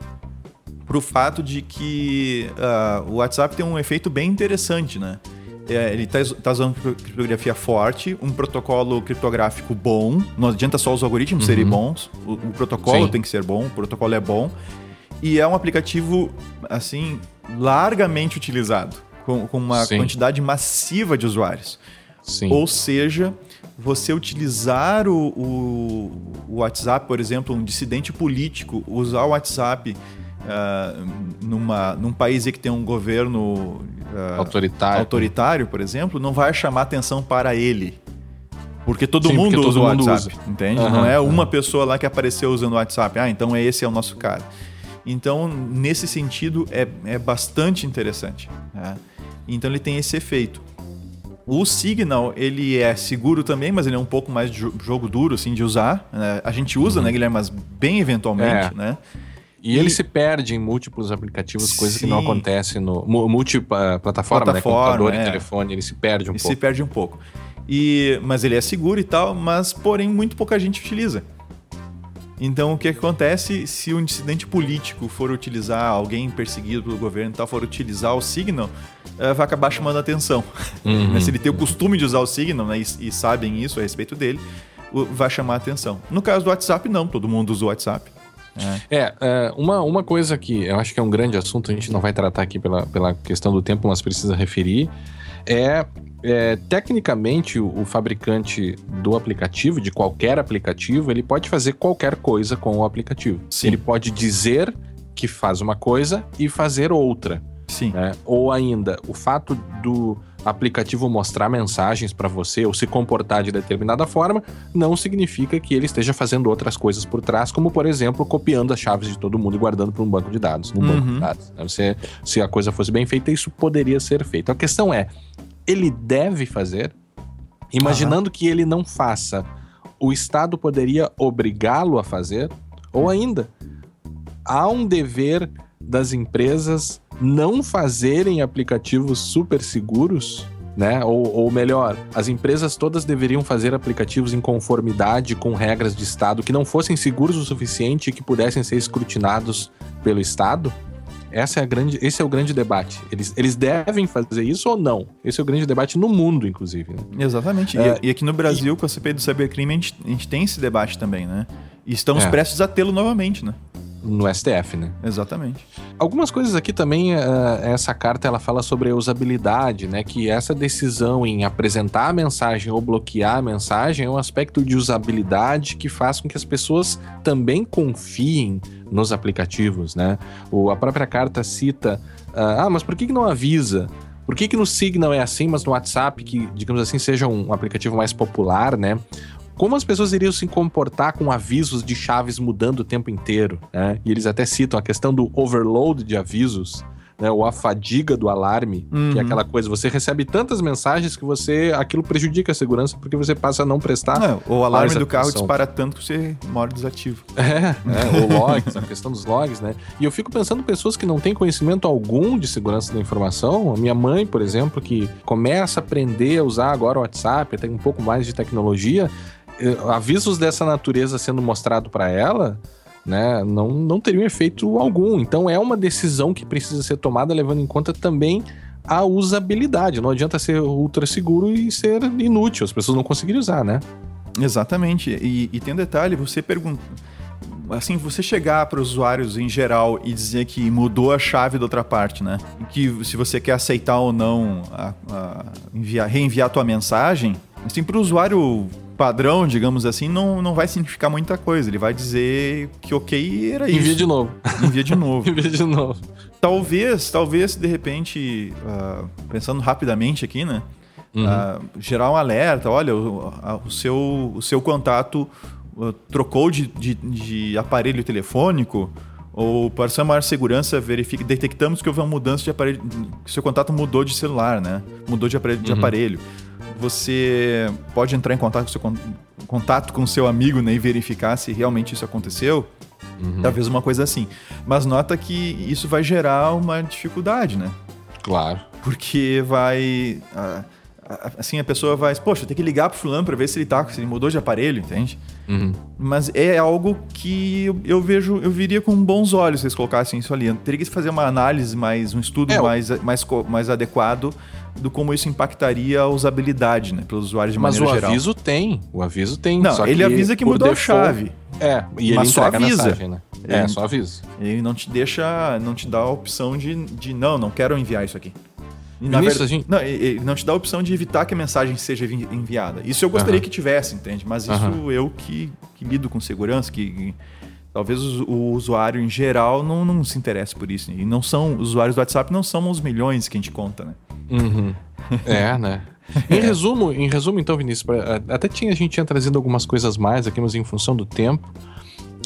para o fato de que ah, o WhatsApp tem um efeito bem interessante, né? É, ele está usando cripto- criptografia forte, um protocolo criptográfico bom. Não adianta só os algoritmos serem bons, o, o protocolo Uhum. Sim. tem que ser bom, o protocolo é bom. E é um aplicativo, assim, largamente utilizado, com, com uma Sim. quantidade massiva de usuários. Sim. Ou seja, você utilizar o, o- o WhatsApp, por exemplo, um dissidente político, usar o WhatsApp ah, numa, num país aí que tem um governo ah, Autoritário. autoritário, por exemplo, não vai chamar atenção para ele. Porque todo Sim, mundo porque usa todo o mundo WhatsApp, usa. entende? Aham, não é uma pessoa lá que apareceu usando o WhatsApp. Ah, então esse é o nosso cara. Então, nesse sentido, é, é bastante interessante. né? Então, ele tem esse efeito. O Signal, ele é seguro também, mas ele é um pouco mais de jo- jogo duro, assim, de usar. né? A gente usa, né, Guilherme? Mas bem eventualmente, Uhum. É. né? E ele se perde em múltiplos aplicativos, coisa que não Sim. acontece no mu- multiplataforma, né? Plataforma, Computador é. e telefone, ele se perde um e se pouco. perde um pouco. E, mas ele é seguro e tal, mas porém muito pouca gente utiliza. Então o que acontece se um dissidente político for utilizar, alguém perseguido pelo governo e tal, for utilizar o Signal, eh, vai acabar chamando a atenção. Uhum. Né, se ele tem o costume de usar o Signal né, e, e sabem isso a respeito dele, vai chamar a atenção. No caso do WhatsApp, não, todo mundo usa o WhatsApp. É, é, uma, uma coisa que eu acho que é um grande assunto, a gente não vai tratar aqui pela, pela questão do tempo, mas precisa referir, é, é, tecnicamente o, o fabricante do aplicativo, de qualquer aplicativo, ele pode fazer qualquer coisa com o aplicativo. Sim. Ele pode dizer que faz uma coisa e fazer outra. Sim. né? Ou ainda, o fato do aplicativo mostrar mensagens para você ou se comportar de determinada forma não significa que ele esteja fazendo outras coisas por trás, como por exemplo, copiando as chaves de todo mundo e guardando para um banco de dados, num banco Uhum. de dados. né? Você, se a coisa fosse bem feita, isso poderia ser feito. A questão é, ele deve fazer, imaginando que ele não faça, o Estado poderia obrigá-lo a fazer, ou ainda, há um dever das empresas não fazerem aplicativos super seguros, né? Ou, ou melhor, as empresas todas deveriam fazer aplicativos em conformidade com regras de Estado que não fossem seguros o suficiente e que pudessem ser escrutinados pelo Estado. Essa é a grande, esse é o grande debate. Eles, eles devem fazer isso ou não? Esse é o grande debate no mundo, inclusive. né? Exatamente. É, e, e aqui no Brasil, com a CPI do cybercrime, a gente, a gente tem esse debate também, né? E estamos É. prestes a tê-lo novamente, né? No STF, né? Exatamente. Algumas coisas aqui também, eh, essa carta ela fala sobre a usabilidade, né? Que essa decisão em apresentar a mensagem ou bloquear a mensagem é um aspecto de usabilidade que faz com que as pessoas também confiem nos aplicativos, né? O, a própria carta cita, ah, ah, mas por que, que não avisa? Por que, que no Signal é assim, mas no WhatsApp, que, digamos assim, seja um aplicativo mais popular, né? Como as pessoas iriam se comportar com avisos de chaves mudando o tempo inteiro, né? E eles até citam a questão do overload de avisos, né? Ou a fadiga do alarme, Uhum. que é aquela coisa, você recebe tantas mensagens que você aquilo prejudica a segurança porque você passa a não prestar. Não, o alarme do carro atenção. dispara tanto que você mora desativo. É, é, o logs, a questão dos logs, né? E eu fico pensando em pessoas que não têm conhecimento algum de segurança da informação. A minha mãe, por exemplo, que começa a aprender a usar agora o WhatsApp, tem um pouco mais de tecnologia, avisos dessa natureza sendo mostrado para ela, né, não, não teriam efeito algum. Então é uma decisão que precisa ser tomada levando em conta também a usabilidade. Não adianta ser ultra seguro e ser inútil, as pessoas não conseguirem usar, né? Exatamente. E, e tem um detalhe, você pergunta. Assim, você chegar para os usuários em geral e dizer que mudou a chave da outra parte, né? Que se você quer aceitar ou não a- a enviar, reenviar a tua mensagem, assim, para o usuário padrão, digamos assim, não, não vai significar muita coisa. Ele vai dizer que ok era isso. Envia de novo. Envia de novo. Envia de novo. Talvez, talvez, de repente, ah, pensando rapidamente aqui, né? ah, gerar um alerta, olha, o, a- o seu, o seu contato ah, trocou de, de, de aparelho telefônico, ou para sua maior segurança, verifique, detectamos que houve uma mudança de aparelho, que seu contato mudou de celular, né? Mudou de aparelho. De aparelho. Você pode entrar em contato com, seu, con- contato com seu amigo né, e verificar se realmente isso aconteceu. Talvez uma coisa assim. Mas nota que isso vai gerar uma dificuldade, né? Claro. Porque vai. Assim, a pessoa vai. Poxa, tem que ligar pro fulano pra ver se ele tá, se ele mudou de aparelho, entende? Uhum. Mas é algo que eu, eu vejo, eu viria com bons olhos se eles colocassem isso ali. Eu teria que fazer uma análise mais, um estudo É, o- mais, mais, mais adequado do como isso impactaria a usabilidade, né? Pelos usuários de Mas o maneira geral. aviso tem. O aviso tem. Não, só ele avisa que mudou a default- chave. É, e Mas ele só entrega avisa. a mensagem, né? É, Ele- só avisa. Ele não te deixa, não te dá a opção de, de não, não quero enviar isso aqui. E, na Vinícius, verdade- gente- não, ele não te dá a opção de evitar que a mensagem seja envi- enviada. Isso eu gostaria Aham. que tivesse, entende? Mas isso eu que, que lido com segurança, que, que talvez o, o usuário em geral não, não se interesse por isso. E não são, os usuários do WhatsApp não são os milhões que a gente conta, né? Uhum. É, né? Em resumo, em resumo, então, Vinícius, até tinha, a gente tinha trazido algumas coisas mais aqui, mas em função do tempo.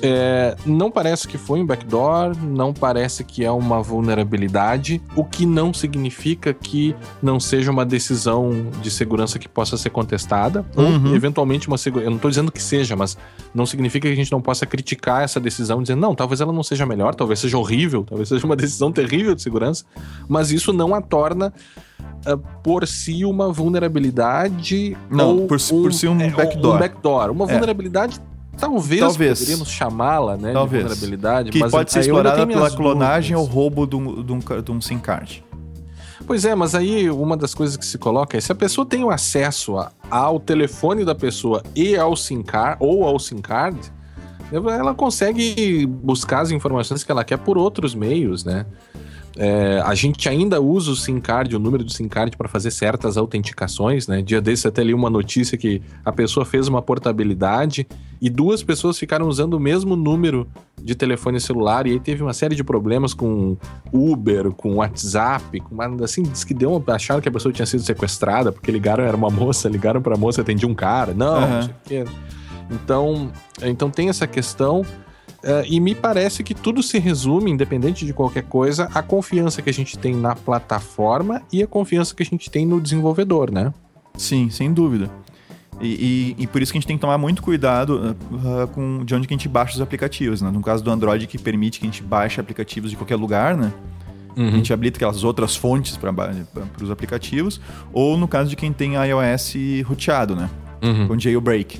É, não parece que foi um backdoor, não parece que é uma vulnerabilidade, o que não significa que não seja uma decisão de segurança que possa ser contestada, Uhum. ou eventualmente uma segurança. Eu não estou dizendo que seja, mas não significa que a gente não possa criticar essa decisão, dizendo, não, talvez ela não seja melhor, talvez seja horrível, talvez seja uma decisão terrível de segurança, mas isso não a torna ah, por si uma vulnerabilidade Não, ou por si- por si um é, backdoor. um backdoor. Uma É. vulnerabilidade talvez, Talvez. poderíamos chamá-la, né, Talvez. de vulnerabilidade, Que mas pode ser explorada pela clonagem ou dúvidas. roubo de um, de um de um SIM card. Pois é, mas aí uma das coisas que se coloca é se a pessoa tem o acesso a- ao telefone da pessoa e ao SIM card ou ao SIM card, ela consegue buscar as informações que ela quer por outros meios, né? É, a gente ainda usa o SIM card, o número do SIM card, para fazer certas autenticações, né? Dia desse até li uma notícia que a pessoa fez uma portabilidade e duas pessoas ficaram usando o mesmo número de telefone celular e aí teve uma série de problemas com Uber, com WhatsApp, com assim, diz que deu uma, acharam que a pessoa tinha sido sequestrada porque ligaram, era uma moça, ligaram pra moça, atendia um cara. Não, Aham. não sei o quê. Então, então tem essa questão eh, e me parece que tudo se resume, independente de qualquer coisa, a confiança que a gente tem na plataforma e a confiança que a gente tem no desenvolvedor, né? Sim, sem dúvida. E, e- e por isso que a gente tem que tomar muito cuidado ah, com de onde que a gente baixa os aplicativos, né? No caso do Android, que permite que a gente baixe aplicativos de qualquer lugar, né? A gente habilita aquelas outras fontes para os aplicativos. Ou no caso de quem tem iOS roteado, né? Uhum. Com jailbreak.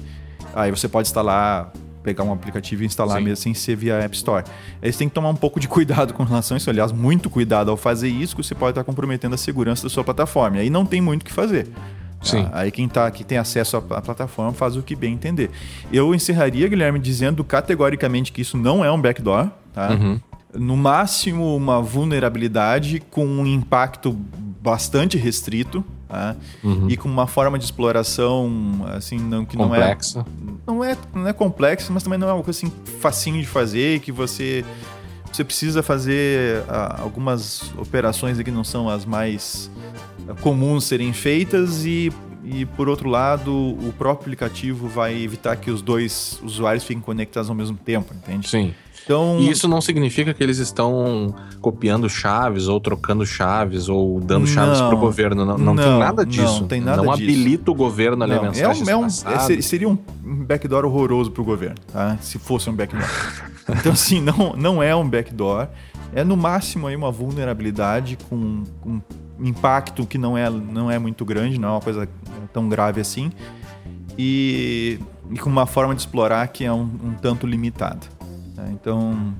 Aí você pode instalar, pegar um aplicativo e instalar Sim. mesmo sem ser via App Store. Aí você tem que tomar um pouco de cuidado com relação a isso. Aliás, muito cuidado ao fazer isso, que você pode estar comprometendo a segurança da sua plataforma. E aí não tem muito o que fazer. Sim. Ah, Aí quem, tá, que tem acesso à, à plataforma faz o que bem entender. Eu encerraria, Guilherme, dizendo categoricamente que isso não é um backdoor, tá? Uhum. No máximo, uma vulnerabilidade com um impacto bastante restrito, tá? Uhum. E com uma forma de exploração, assim, não, que não é Complexa. não é, não é complexo, mas também não é coisa assim facinho de fazer, que você você precisa fazer ah, algumas operações que não são as mais comuns serem feitas e e por outro lado, o próprio aplicativo vai evitar que os dois usuários fiquem conectados ao mesmo tempo, entende? Sim. Então, E isso não significa que eles estão copiando chaves ou trocando chaves ou dando chaves Não. para o governo. Não, não, tem Não, nada não disso. tem nada Não disso. habilita o governo a ler Não, é um, mensagens é um- passadas. é- ser- seria um backdoor horroroso pro governo, tá? Se fosse um backdoor. então, assim, não, não é um backdoor. É no máximo aí uma vulnerabilidade com, com impacto que não é, não é muito grande, não é uma coisa tão grave assim. E, e com uma forma de explorar que é um, um tanto limitada. Né? Então,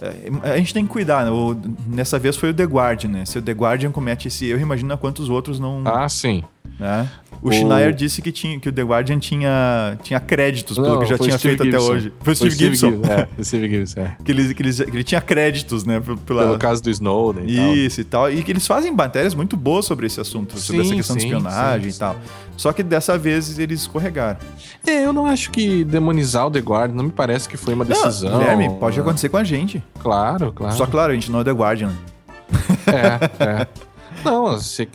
é, a gente tem que cuidar. Né? O- nessa vez foi o The Guardian, né? Se o The Guardian comete esse erro, imagina quantos outros não, Ah, sim. né? O, O- Schneier disse que, tinha, que o The Guardian tinha, tinha créditos pelo Não, que já foi tinha Steve feito Gibson. até hoje. Foi o Steve Gibson. Gibson, É, o Steve Gibson, é. Que, ele, que, ele, que ele tinha créditos, né? Pela... Pelo caso do Snowden e tal. Isso e tal. E que eles fazem matérias muito boas sobre esse assunto, sobre Sim, essa questão de sim, espionagem sim, e tal. Só que dessa vez eles escorregaram. É, eu não acho que demonizar o The Guardian não me parece que foi uma decisão. Não, Guilherme, pode acontecer com a gente. Claro, claro. Só claro, a gente não é The Guardian. É, é. Não, se-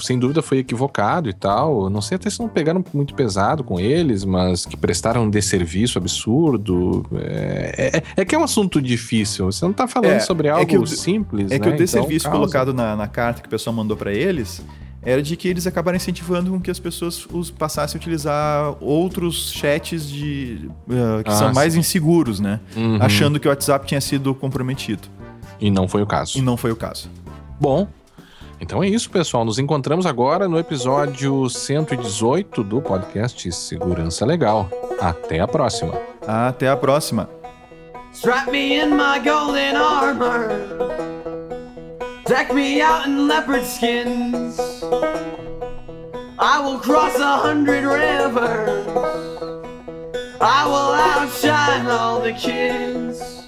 sem dúvida foi equivocado e tal. Não sei até se não pegaram muito pesado com eles, mas que prestaram um desserviço absurdo. É, é- é que é um assunto difícil. Você não tá falando É, sobre é algo o- simples. É que né? o desserviço Então, colocado na, na carta que o pessoal mandou pra eles era de que eles acabaram incentivando com que as pessoas os passassem a utilizar outros chats de eh, que Ah, são mais sim. inseguros, né? Uhum. Achando que o WhatsApp tinha sido comprometido. E não foi o caso. E não foi o caso. Bom, então é isso, pessoal. Nos encontramos agora no episódio 118 do podcast Segurança Legal. Até a próxima. Até a próxima. Strap me in my golden armor. Deck me out in leopard skins. I will cross a hundred rivers. I will outshine all the kids.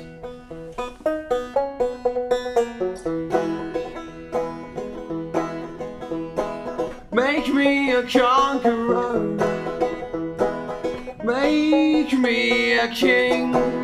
Me a conqueror. Make me a king.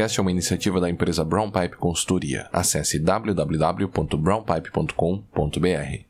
Podcast é uma iniciativa da empresa Brown Pipe Consultoria. Acesse www.brownpipe.com.br.